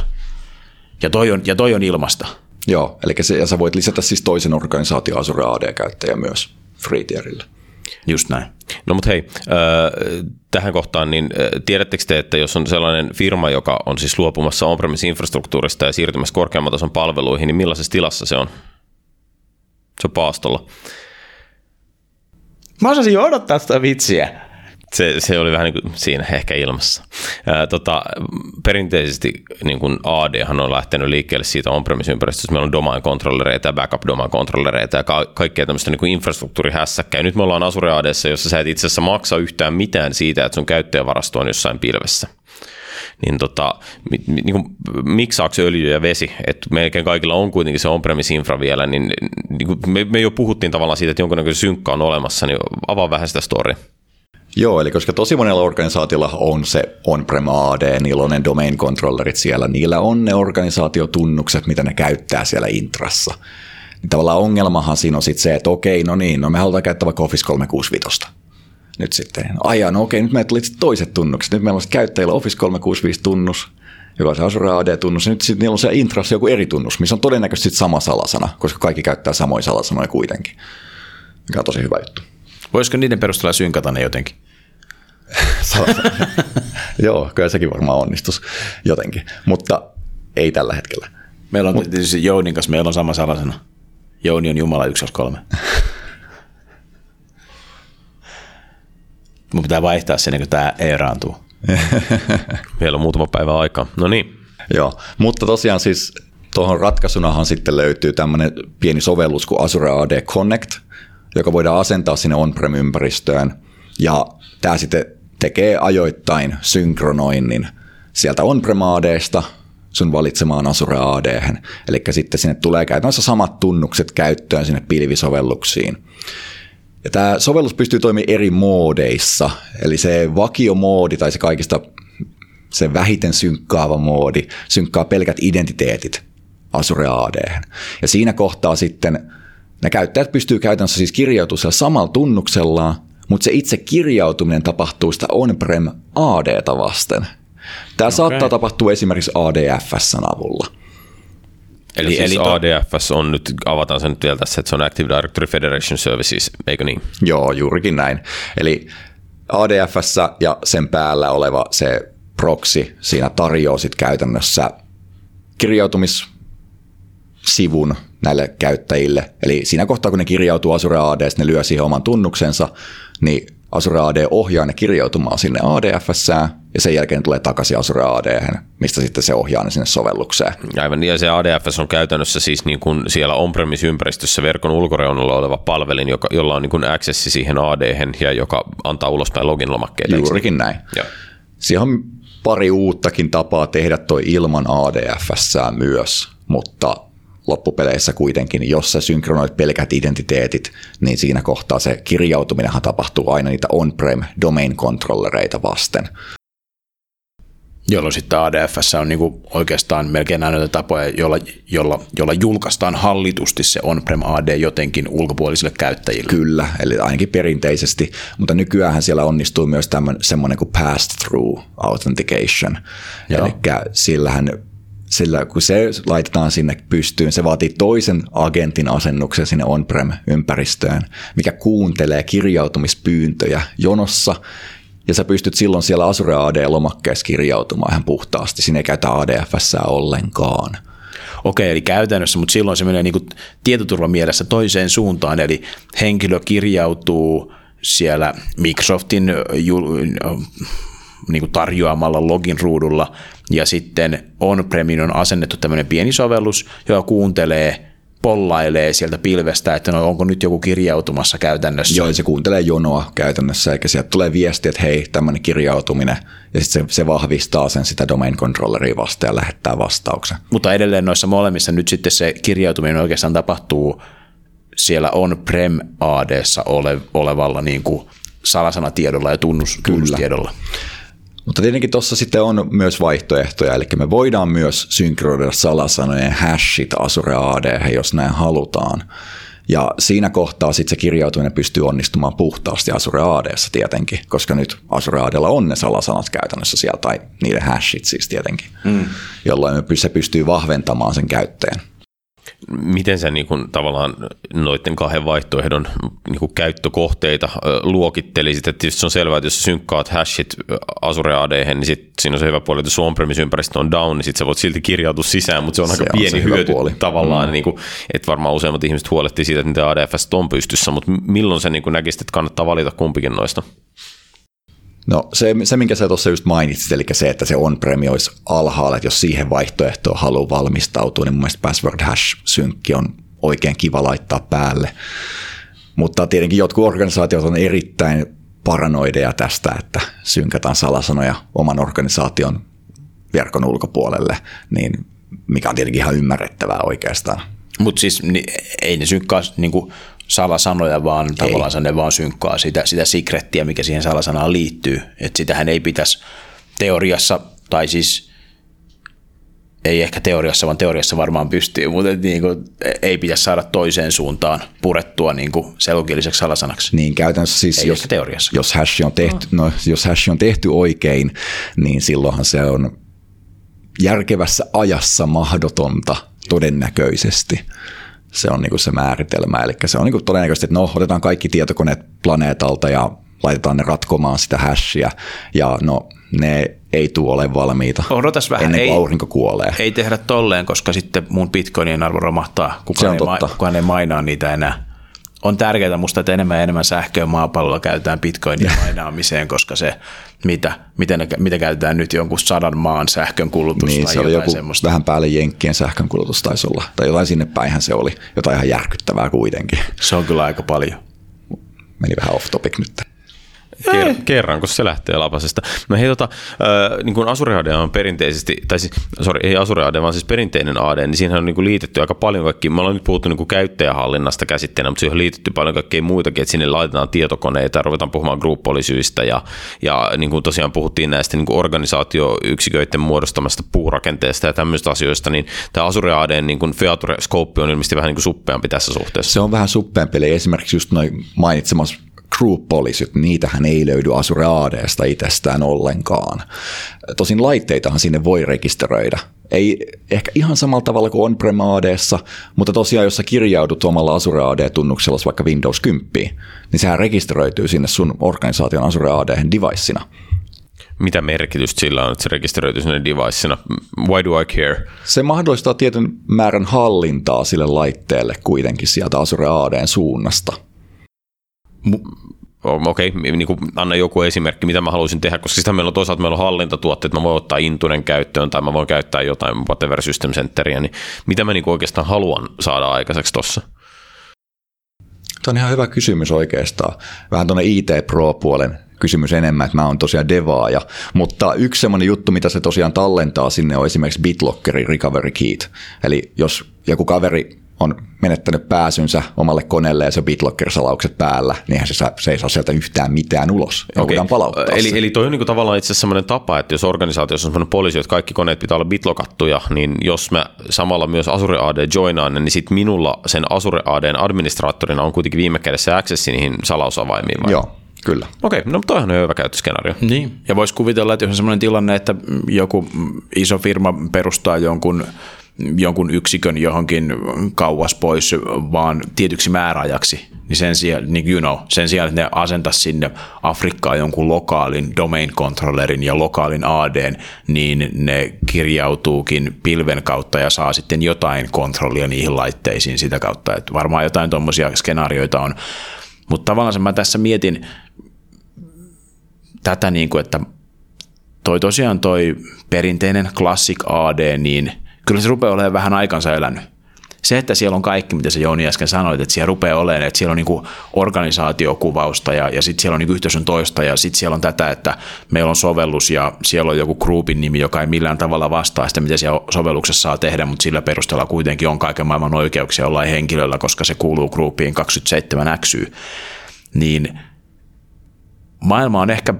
Ja toi on, ja toi on ilmasta. Joo, eli se, ja sä voit lisätä siis toisen organisaation Azure AD-käyttäjä myös free tierille. Just näin. No mutta hei, tähän kohtaan, niin tiedättekö te, että jos on sellainen firma, joka on siis luopumassa on-premise-infrastruktuurista ja siirtymässä korkeamman tason palveluihin, niin millaisessa tilassa se on? Se on paastolla. Mä osasin jo odottaa sitä vitsiä se, se oli vähän niin kuin siinä ehkä ilmassa. Ää, tota, perinteisesti niin kuin AD on lähtenyt liikkeelle siitä on-premise-ympäristöstä. Meillä on domain-kontrollereita ja backup-domain-kontrollereita ja ka- kaikkea tämmöistä niin kuin infrastruktuurihässäkkää. Nyt me ollaan Azure ADssa, jossa sä et itse asiassa maksa yhtään mitään siitä, että sun käyttäjävarasto on jossain pilvessä niin, tota, niin kuin, miksaako öljy ja vesi, että melkein kaikilla on kuitenkin se on-premise infra vielä, niin, niin kuin me, me jo puhuttiin tavallaan siitä, että jonkunnäköinen synkka on olemassa, niin avaa vähän sitä storya. Joo, eli koska tosi monella organisaatiolla on se on-prem AD, niillä on ne domain controllerit siellä, niillä on ne organisaatiotunnukset, mitä ne käyttää siellä intrassa. Niin tavallaan ongelmahan siinä on sitten se, että okei, no niin, no me halutaan käyttää vaikka Office 365. Nyt sitten, aja, no okei, nyt meillä tuli toiset tunnukset. Nyt meillä on käyttäjillä Office 365 tunnus, joka on se Azure AD-tunnus, nyt sitten niillä on se intrassa joku eri tunnus, missä on todennäköisesti sama salasana, koska kaikki käyttää samoja salasanoja kuitenkin, mikä on tosi hyvä juttu. Voisiko niiden perusteella synkata ne jotenkin? Joo, kyllä sekin varmaan onnistus jotenkin, mutta ei tällä hetkellä. Meillä on Mut, tietysti Jounin kanssa, meillä on sama salasana. Jouni on Jumala 123. Mun pitää vaihtaa sen, kun tämä eeraantuu. Vielä on muutama päivä aikaa. No niin. Joo, mutta tosiaan siis tuohon ratkaisunahan sitten löytyy tämmöinen pieni sovellus kuin Azure AD Connect, joka voidaan asentaa sinne on-prem-ympäristöön. Ja tämä sitten tekee ajoittain synkronoinnin sieltä on-prem ADsta sun valitsemaan Azure AD. Eli sitten sinne tulee käytännössä samat tunnukset käyttöön sinne pilvisovelluksiin. Ja tämä sovellus pystyy toimimaan eri moodeissa, eli se vakiomoodi tai se kaikista se vähiten synkkaava moodi synkkaa pelkät identiteetit Azure AD. Ja siinä kohtaa sitten ne käyttäjät pystyy käytännössä siis kirjautumaan samalla tunnuksella, mutta se itse kirjautuminen tapahtuu sitä on-prem AD vasten. Tämä okay. saattaa tapahtua esimerkiksi ADFSn avulla. Eli, siis eli to... ADFS on nyt, avataan se nyt vielä tässä, että se on Active Directory Federation Services, eikö niin? Joo, juurikin näin. Eli ADFS ja sen päällä oleva se proxy siinä tarjoaa sitten käytännössä kirjautumissivun näille käyttäjille. Eli siinä kohtaa, kun ne kirjautuu Azure AD, ne lyö siihen oman tunnuksensa, niin Azure AD ohjaa ne kirjautumaan sinne ADFS, ja sen jälkeen tulee takaisin Azure AD, mistä sitten se ohjaa ne sinne sovellukseen. Aivan, ja se ADFS on käytännössä siis niin kuin siellä on-premise-ympäristössä verkon ulkoreunalla oleva palvelin, joka, jolla on niin kuin accessi siihen AD, ja joka antaa ulospäin login-lomakkeita. Juurikin näin. Joo. Siihen on pari uuttakin tapaa tehdä toi ilman ADFS myös, mutta loppupeleissä kuitenkin, jos sä synkronoit pelkät identiteetit, niin siinä kohtaa se kirjautuminenhan tapahtuu aina niitä on-prem domain controllereita vasten. Jolloin sitten ADFS on niinku oikeastaan melkein aina tapoja, jolla, jolla, jolla julkaistaan hallitusti se on-prem AD jotenkin ulkopuolisille käyttäjille. Kyllä, eli ainakin perinteisesti, mutta nykyään siellä onnistuu myös semmoinen kuin pass-through authentication. Eli sillähän sillä kun se laitetaan sinne pystyyn, se vaatii toisen agentin asennuksen sinne on-prem-ympäristöön, mikä kuuntelee kirjautumispyyntöjä jonossa, ja sä pystyt silloin siellä Azure AD-lomakkeessa kirjautumaan ihan puhtaasti. Siinä ei käytä ADFS ollenkaan. Okei, eli käytännössä, mutta silloin se menee niin tietoturvan mielessä toiseen suuntaan, eli henkilö kirjautuu siellä Microsoftin niin kuin tarjoamalla login ruudulla ja sitten on-premin on asennettu tämmöinen pieni sovellus, joka kuuntelee pollailee sieltä pilvestä, että no onko nyt joku kirjautumassa käytännössä. Joo, se kuuntelee jonoa käytännössä, eikä sieltä tulee viesti, että hei, tämmöinen kirjautuminen, ja sitten se, se vahvistaa sen sitä domain controlleria vastaan ja lähettää vastauksen. Mutta edelleen noissa molemmissa nyt sitten se kirjautuminen oikeastaan tapahtuu siellä on-prem AD-ssa ole, olevalla niin kuin salasanatiedolla ja tunnus, tunnustiedolla. Mutta tietenkin tuossa sitten on myös vaihtoehtoja, eli me voidaan myös synkroida salasanojen hashit Azure AD, jos näin halutaan. Ja siinä kohtaa sitten se kirjautuminen pystyy onnistumaan puhtaasti Azure AD tietenkin, koska nyt Azure ADlla on ne salasanat käytännössä siellä, tai niiden hashit siis tietenkin, mm. jolloin se pystyy vahventamaan sen käyttäjän miten sä niin kuin, tavallaan noiden kahden vaihtoehdon niin kuin käyttökohteita luokittelisit? Että se on selvää, että jos synkkaat hashit Azure AD, niin sit siinä on se hyvä puoli, että jos sun on-premise-ympäristö on down, niin sit sä voit silti kirjautua sisään, mutta se on se aika on pieni hyöty puoli. tavallaan. Mm. Niin kuin, että varmaan useimmat ihmiset huolehtii siitä, että niitä ADFS on pystyssä, mutta milloin sä niin kuin näkisit, että kannattaa valita kumpikin noista? No se, se minkä sä tuossa just mainitsit, eli se, että se on-premi olisi alhaalla, että jos siihen vaihtoehtoon haluaa valmistautua, niin mun mielestä password hash-synkki on oikein kiva laittaa päälle. Mutta tietenkin jotkut organisaatiot on erittäin paranoideja tästä, että synkätään salasanoja oman organisaation verkon ulkopuolelle, niin mikä on tietenkin ihan ymmärrettävää oikeastaan. Mutta siis niin, ei ne synkkaa niin kuin salasanoja, vaan ei. tavallaan ne vaan synkkaa sitä, sitä secrettiä, mikä siihen salasanaan liittyy. Että sitähän ei pitäisi teoriassa, tai siis ei ehkä teoriassa, vaan teoriassa varmaan pystyy, mutta niin kuin, ei pitäisi saada toiseen suuntaan purettua niin kuin selukielisessä salasanaksi. Niin käytännössä siis, ei jos, teoriassa. Jos hash, on tehty, no. No, jos hash on tehty oikein, niin silloinhan se on järkevässä ajassa mahdotonta todennäköisesti se on niin se määritelmä. Eli se on niin todennäköisesti, että no, otetaan kaikki tietokoneet planeetalta ja laitetaan ne ratkomaan sitä hashia, ja no, ne ei tule ole valmiita Odotas vähän. ennen kuin ei, aurinko kuolee. Ei tehdä tolleen, koska sitten mun bitcoinien arvo romahtaa. Kukaan, ei, ma- kukaan ei mainaa niitä enää on tärkeää musta, että enemmän ja enemmän sähköä maapallolla käytetään bitcoinin mainaamiseen, koska se, mitä, miten, mitä käytetään nyt jonkun sadan maan sähkön kulutus niin, tai se oli joku semmoista. vähän päälle jenkkien sähkön kulutus taisi olla, tai jotain sinne päinhän se oli, jotain ihan järkyttävää kuitenkin. Se on kyllä aika paljon. Meni vähän off topic nyt. Ker- kerran, kun se lähtee lapasesta. No hei, tota, äh, niin kuin Azure AD on perinteisesti, tai siis, sorry, ei Azure AD, vaan siis perinteinen AD, niin siihen on niin kuin liitetty aika paljon kaikki, me ollaan nyt puhuttu niin kuin käyttäjähallinnasta käsitteenä, mutta siihen on liitetty paljon kaikkea muitakin, että sinne laitetaan tietokoneita ja ruvetaan puhumaan group policyista ja, ja niin kuin tosiaan puhuttiin näistä niin kuin organisaatioyksiköiden muodostamasta puurakenteesta ja tämmöistä asioista, niin tämä Azure AD niin kuin Feature Scope on ilmeisesti vähän niin kuin suppeampi tässä suhteessa. Se on vähän suppeampi, eli esimerkiksi just noin mainitsemassa group policyt, niitähän ei löydy Azure ADsta itsestään ollenkaan. Tosin laitteitahan sinne voi rekisteröidä. Ei ehkä ihan samalla tavalla kuin on-prem ADssa, mutta tosiaan jos sä kirjaudut omalla Azure AD-tunnuksella vaikka Windows 10, niin sehän rekisteröityy sinne sun organisaation Azure AD devicena. Mitä merkitystä sillä on, että se rekisteröityy sinne devicena? Why do I care? Se mahdollistaa tietyn määrän hallintaa sille laitteelle kuitenkin sieltä Azure ADn suunnasta – okei, okay, niin anna joku esimerkki, mitä mä haluaisin tehdä, koska sitä meillä on toisaalta meillä on hallintatuotteet, mä voin ottaa Intunen käyttöön tai mä voin käyttää jotain whatever system centeria, niin mitä mä niin oikeastaan haluan saada aikaiseksi tuossa? Tuo on ihan hyvä kysymys oikeastaan. Vähän tuonne IT Pro-puolen kysymys enemmän, että mä oon tosiaan devaaja. Mutta yksi semmoinen juttu, mitä se tosiaan tallentaa sinne on esimerkiksi BitLockerin recovery keyt. Eli jos joku kaveri on menettänyt pääsynsä omalle koneelle ja se BitLocker-salaukset päällä, niin se, saa, se ei saa sieltä yhtään mitään ulos. Okay. palauttaa eli, se. eli toi on niin kuin tavallaan itse asiassa sellainen tapa, että jos organisaatiossa on sellainen poliisi, että kaikki koneet pitää olla bitlokattuja, niin jos mä samalla myös Azure AD joinaan, niin sitten minulla sen Azure ADn administraattorina on kuitenkin viime kädessä access niihin salausavaimiin. Vai? Joo, Kyllä. Okei, no toihan on hyvä käyttöskenaario. Niin, ja voisi kuvitella, että jos on sellainen tilanne, että joku iso firma perustaa jonkun jonkun yksikön johonkin kauas pois vaan tietyksi määräajaksi, niin sen sijaan, niin you know, sen sijaan, että ne asenta sinne Afrikkaan jonkun lokaalin domain controllerin ja lokaalin ADn, niin ne kirjautuukin pilven kautta ja saa sitten jotain kontrollia niihin laitteisiin sitä kautta. Että varmaan jotain tuommoisia skenaarioita on. Mutta tavallaan mä tässä mietin tätä, niin kuin, että toi tosiaan toi perinteinen classic AD, niin – kyllä se rupeaa olemaan vähän aikansa elänyt. Se, että siellä on kaikki, mitä se Jouni äsken sanoit, että siellä rupeaa olemaan, että siellä on niin organisaatiokuvausta ja, ja sitten siellä on niin yhteisön toista ja sitten siellä on tätä, että meillä on sovellus ja siellä on joku groupin nimi, joka ei millään tavalla vastaa sitä, mitä siellä sovelluksessa saa tehdä, mutta sillä perusteella kuitenkin on kaiken maailman oikeuksia olla henkilöllä, koska se kuuluu groupiin 27 XY. Niin maailma on ehkä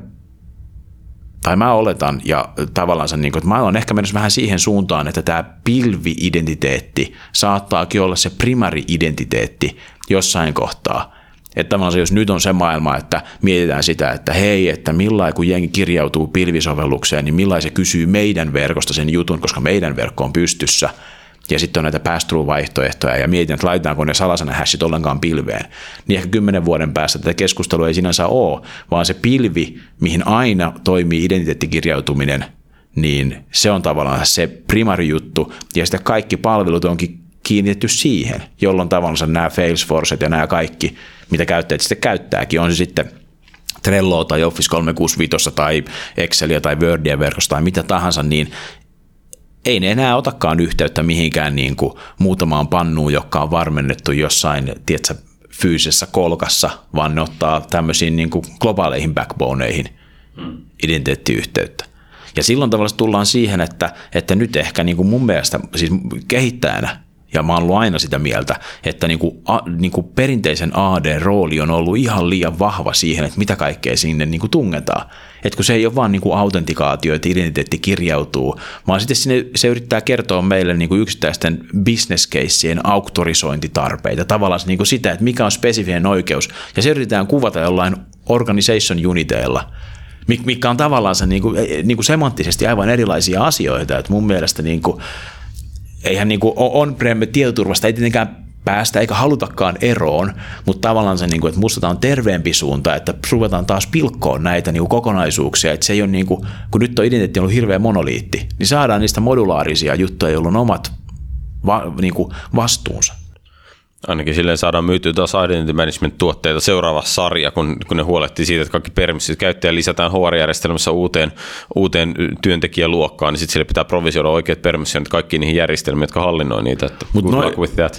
tai mä oletan, ja tavallaan niin kuin, että mä olen ehkä menossa vähän siihen suuntaan, että tämä pilvi-identiteetti saattaakin olla se primari-identiteetti jossain kohtaa. Että tavallaan se, jos nyt on se maailma, että mietitään sitä, että hei, että millain kun jengi kirjautuu pilvisovellukseen, niin millain se kysyy meidän verkosta sen jutun, koska meidän verkko on pystyssä – ja sitten on näitä pass vaihtoehtoja ja mietin, että laitetaanko ne salasana hashit ollenkaan pilveen, niin ehkä kymmenen vuoden päästä tätä keskustelua ei sinänsä ole, vaan se pilvi, mihin aina toimii identiteettikirjautuminen, niin se on tavallaan se primari juttu, ja sitten kaikki palvelut onkin kiinnitetty siihen, jolloin tavallaan nämä Salesforcet ja nämä kaikki, mitä käyttäjät sitten käyttääkin, on se sitten Trello tai Office 365 tai Excelia tai Wordia verkosta tai mitä tahansa, niin ei ne enää otakaan yhteyttä mihinkään niin kuin muutamaan pannuun, joka on varmennettu jossain, tiedätkö, fyysisessä kolkassa, vaan ne ottaa tämmöisiin niin kuin globaaleihin backboneihin hmm. identiteettiyhteyttä. Ja silloin tavallaan tullaan siihen, että, että nyt ehkä niin kuin mun mielestä, siis kehittäjänä, ja mä oon ollut aina sitä mieltä, että niin kuin, a, niin kuin perinteisen AD-rooli on ollut ihan liian vahva siihen, että mitä kaikkea sinne niin kuin tungetaan. Että kun se ei ole vaan niin kuin autentikaatio, että identiteetti kirjautuu, vaan sitten sinne, se yrittää kertoa meille niin kuin yksittäisten caseien auktorisointitarpeita, tavallaan niin kuin sitä, että mikä on spesifinen oikeus, ja se yritetään kuvata jollain organization uniteilla, mikä on tavallaan se niin kuin, niin kuin semanttisesti aivan erilaisia asioita, että mun mielestä niin kuin, eihän niin kuin on-prem tietoturvasta ei tietenkään päästä eikä halutakaan eroon, mutta tavallaan se, niin kuin, että musta on terveempi suunta, että ruvetaan taas pilkkoon näitä niin kuin kokonaisuuksia, että se ei ole niin kuin, kun nyt on identiteetti ollut hirveä monoliitti, niin saadaan niistä modulaarisia juttuja, joilla on omat va, niin kuin vastuunsa. Ainakin silleen saadaan myytyä taas Identity Management-tuotteita seuraava sarja, kun, kun ne huolehtii siitä, että kaikki permissit käyttäjä lisätään HR-järjestelmässä uuteen, uuteen työntekijäluokkaan, niin sitten sille pitää provisioida oikeat permissionit kaikkiin niihin järjestelmiin, jotka hallinnoi niitä. Mutta noi,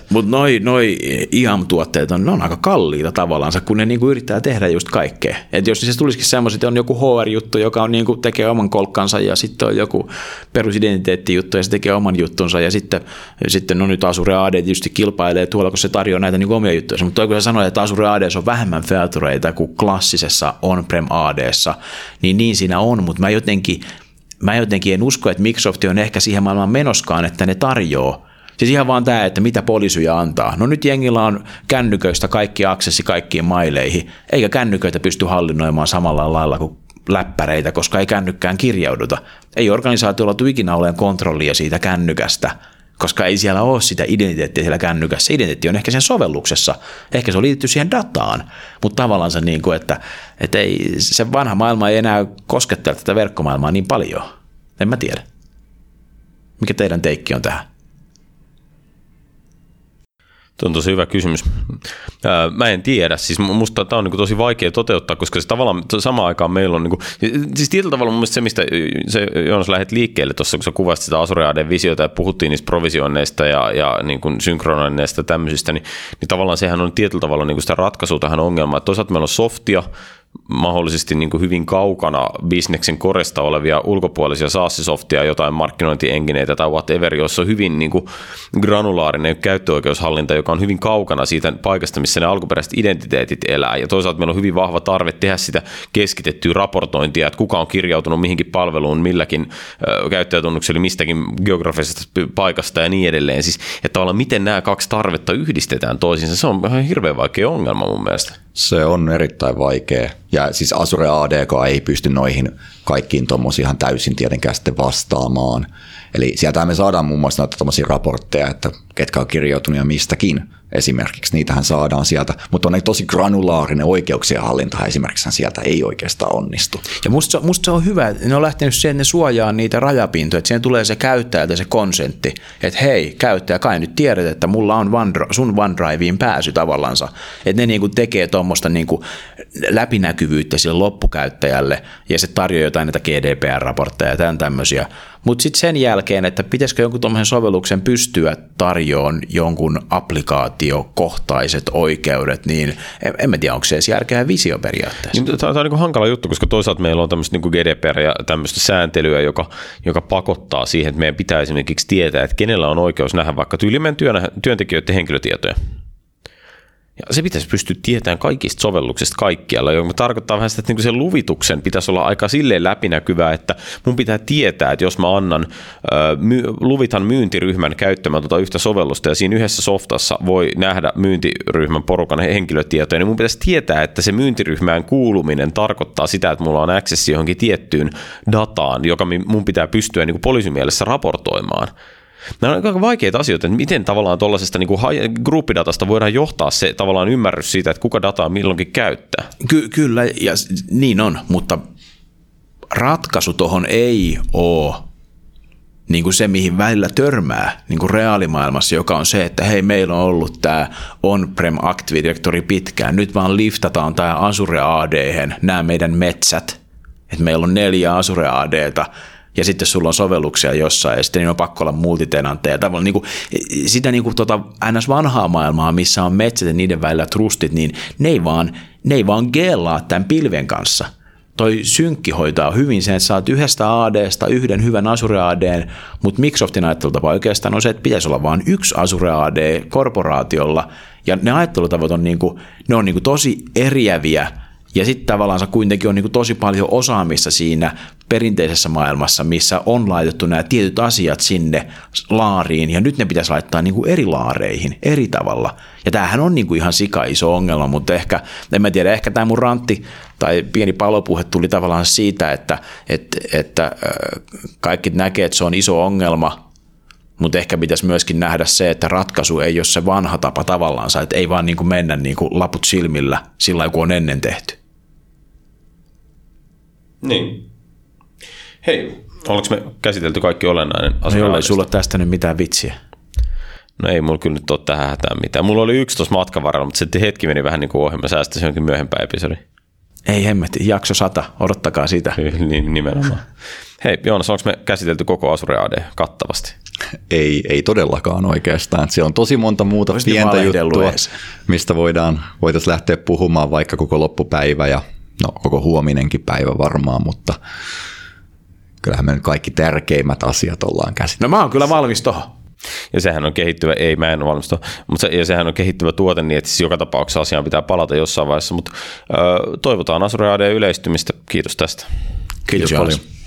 mut noi, noi IAM-tuotteet on, on aika kalliita tavallaan, kun ne niinku yrittää tehdä just kaikkea. Et jos se tulisikin semmoiset, että on joku HR-juttu, joka on niinku, tekee oman kolkkansa ja sitten on joku perusidentiteettijuttu ja se tekee oman juttunsa ja sitten, sitten no nyt Azure AD tietysti kilpailee tuolla, kun se tarjoaa näitä niin omia juttuja. Mutta kun sä sanoit, että Azure AD on vähemmän featureita kuin klassisessa on-prem ADssa, niin niin siinä on, mutta mä jotenkin, mä jotenkin en usko, että Microsoft on ehkä siihen maailmaan menoskaan, että ne tarjoaa Siis ihan vaan tämä, että mitä poliisuja antaa. No nyt jengillä on kännyköistä kaikki aksessi kaikkiin maileihin, eikä kännyköitä pysty hallinnoimaan samalla lailla kuin läppäreitä, koska ei kännykkään kirjauduta. Ei organisaatiolla tule ikinä olemaan kontrollia siitä kännykästä – koska ei siellä ole sitä identiteettiä siellä kännykässä. Identiteetti on ehkä sen sovelluksessa, ehkä se on liitetty siihen dataan, mutta tavallaan se niin kuin, että, että ei, se vanha maailma ei enää koskettele tätä verkkomaailmaa niin paljon. En mä tiedä. Mikä teidän teikki on tähän? On tosi hyvä kysymys. Mä en tiedä, siis musta tämä on niin tosi vaikea toteuttaa, koska se tavallaan samaan aikaan meillä on, niin kuin, siis tietyllä tavalla mun mielestä se, mistä se Joonas lähdet liikkeelle tuossa, kun sä kuvasit sitä Azure AD-visiota ja puhuttiin niistä provisioinneista ja, ja niin kuin synkronoinneista ja tämmöisistä, niin, niin tavallaan sehän on tietyllä tavalla niin kuin sitä ratkaisua tähän ongelmaan. Toisaalta meillä on softia, mahdollisesti niin kuin hyvin kaukana bisneksen koresta olevia ulkopuolisia SaaS-softia, jotain markkinointiengineitä tai whatever, jossa on hyvin niin kuin granulaarinen käyttöoikeushallinta, joka on hyvin kaukana siitä paikasta, missä ne alkuperäiset identiteetit elää. Ja toisaalta meillä on hyvin vahva tarve tehdä sitä keskitettyä raportointia, että kuka on kirjautunut mihinkin palveluun, milläkin käyttäjätunnuksella, mistäkin geografisesta paikasta ja niin edelleen. Siis, että tavallaan miten nämä kaksi tarvetta yhdistetään toisiinsa, se on ihan hirveän vaikea ongelma mun mielestä. Se on erittäin vaikea. Ja siis Azure ADK ei pysty noihin kaikkiin tuommoisiin ihan täysin tietenkään sitten vastaamaan. Eli sieltä me saadaan muun muassa näitä raportteja, että ketkä on kirjautunut ja mistäkin esimerkiksi. Niitähän saadaan sieltä, mutta on tosi granulaarinen oikeuksien hallinta esimerkiksi sieltä ei oikeastaan onnistu. Ja musta, musta se on hyvä, että ne on lähtenyt siihen, että ne suojaa niitä rajapintoja, että siihen tulee se käyttäjältä se konsentti, että hei käyttäjä, kai nyt tiedät, että mulla on OneDrive, sun OneDriveen pääsy tavallansa. Että ne niinku tekee tuommoista niinku läpinäkyvyyttä sille loppukäyttäjälle ja se tarjoaa jotain näitä GDPR-raportteja ja tämän tämmöisiä. Mutta sitten sen jälkeen, että pitäisikö jonkun tuommoisen sovelluksen pystyä tarjoamaan jonkun applikaatiokohtaiset oikeudet, niin en, en mä tiedä, onko se edes järkeä visio periaatteessa. Niin, tämä on niin hankala juttu, koska toisaalta meillä on tämmöistä niin GDPR ja tämmöistä sääntelyä, joka, joka pakottaa siihen, että meidän pitää esimerkiksi tietää, että kenellä on oikeus nähdä vaikka tyylimen työntekijöiden henkilötietoja. Ja se pitäisi pystyä tietämään kaikista sovelluksista kaikkialla, joka tarkoittaa vähän sitä, että niinku sen luvituksen pitäisi olla aika silleen läpinäkyvää, että mun pitää tietää, että jos mä annan, my, luvitan myyntiryhmän käyttämään tuota yhtä sovellusta ja siinä yhdessä softassa voi nähdä myyntiryhmän porukan henkilötietoja, niin mun pitäisi tietää, että se myyntiryhmään kuuluminen tarkoittaa sitä, että mulla on access johonkin tiettyyn dataan, joka mun pitää pystyä niin poliisimielessä raportoimaan. Nämä on aika vaikeita asioita, että miten tavallaan tuollaisesta niin gruppidatasta voidaan johtaa se tavallaan ymmärrys siitä, että kuka dataa milloinkin käyttää. Ky- kyllä, ja niin on, mutta ratkaisu tuohon ei ole niin kuin se, mihin välillä törmää niin kuin reaalimaailmassa, joka on se, että hei, meillä on ollut tämä on-prem Active Directory pitkään, nyt vaan liftataan tämä Azure AD, nämä meidän metsät, että meillä on neljä Azure ADta, ja sitten sulla on sovelluksia jossain, ja sitten niin on pakko olla multitenantteja. Tavallaan niin kuin, sitä niin kuin, tota, ns. vanhaa maailmaa, missä on metsät ja niiden välillä trustit, niin ne ei vaan, ne ei vaan geellaa tämän pilven kanssa. Toi synkki hoitaa hyvin sen, että saat yhdestä ADsta yhden hyvän Azure AD, mutta Microsoftin ajattelutapa oikeastaan on se, että pitäisi olla vain yksi Azure AD korporaatiolla, ja ne ajattelutavat on, niin kuin, ne on niin kuin tosi eriäviä – ja sitten tavallaan se kuitenkin on niin kuin tosi paljon osaamista siinä perinteisessä maailmassa, missä on laitettu nämä tietyt asiat sinne laariin, ja nyt ne pitäisi laittaa niin kuin eri laareihin, eri tavalla. Ja tämähän on niin kuin ihan sika iso ongelma, mutta ehkä, en mä tiedä, ehkä tämä mun rantti tai pieni palopuhe tuli tavallaan siitä, että, että, että kaikki näkee, että se on iso ongelma, mutta ehkä pitäisi myöskin nähdä se, että ratkaisu ei ole se vanha tapa tavallaan, että ei vaan niin kuin mennä niin kuin laput silmillä sillä kuin on ennen tehty. Niin. Hei, oliko me käsitelty kaikki olennainen asia? No ei sulla tästä nyt mitään vitsiä. No ei mulla kyllä nyt ole tähän hätään mitään. Mulla oli yksi tuossa matkan varrella, mutta sitten hetki meni vähän niin kuin ohi. Mä säästäisin jonkin myöhempään episodi. Ei hemmetti, jakso sata, odottakaa sitä. niin, nimenomaan. Hei Joonas, onko me käsitelty koko Azure AD kattavasti? Ei, ei todellakaan oikeastaan. Siellä on tosi monta muuta Voisin pientä juttua, mistä voidaan, voitaisiin lähteä puhumaan vaikka koko loppupäivä ja no koko huominenkin päivä varmaan, mutta kyllähän me nyt kaikki tärkeimmät asiat ollaan käsitelty. No mä oon kyllä valmis tohon. Ja sehän on kehittyvä, ei mä en ole valmis mutta se, ja sehän on kehittyvä tuote niin, että siis joka tapauksessa asiaan pitää palata jossain vaiheessa, mutta ö, toivotaan Azure AD yleistymistä. Kiitos tästä. Kiitos, Kiitos paljon. Ikkunastudio.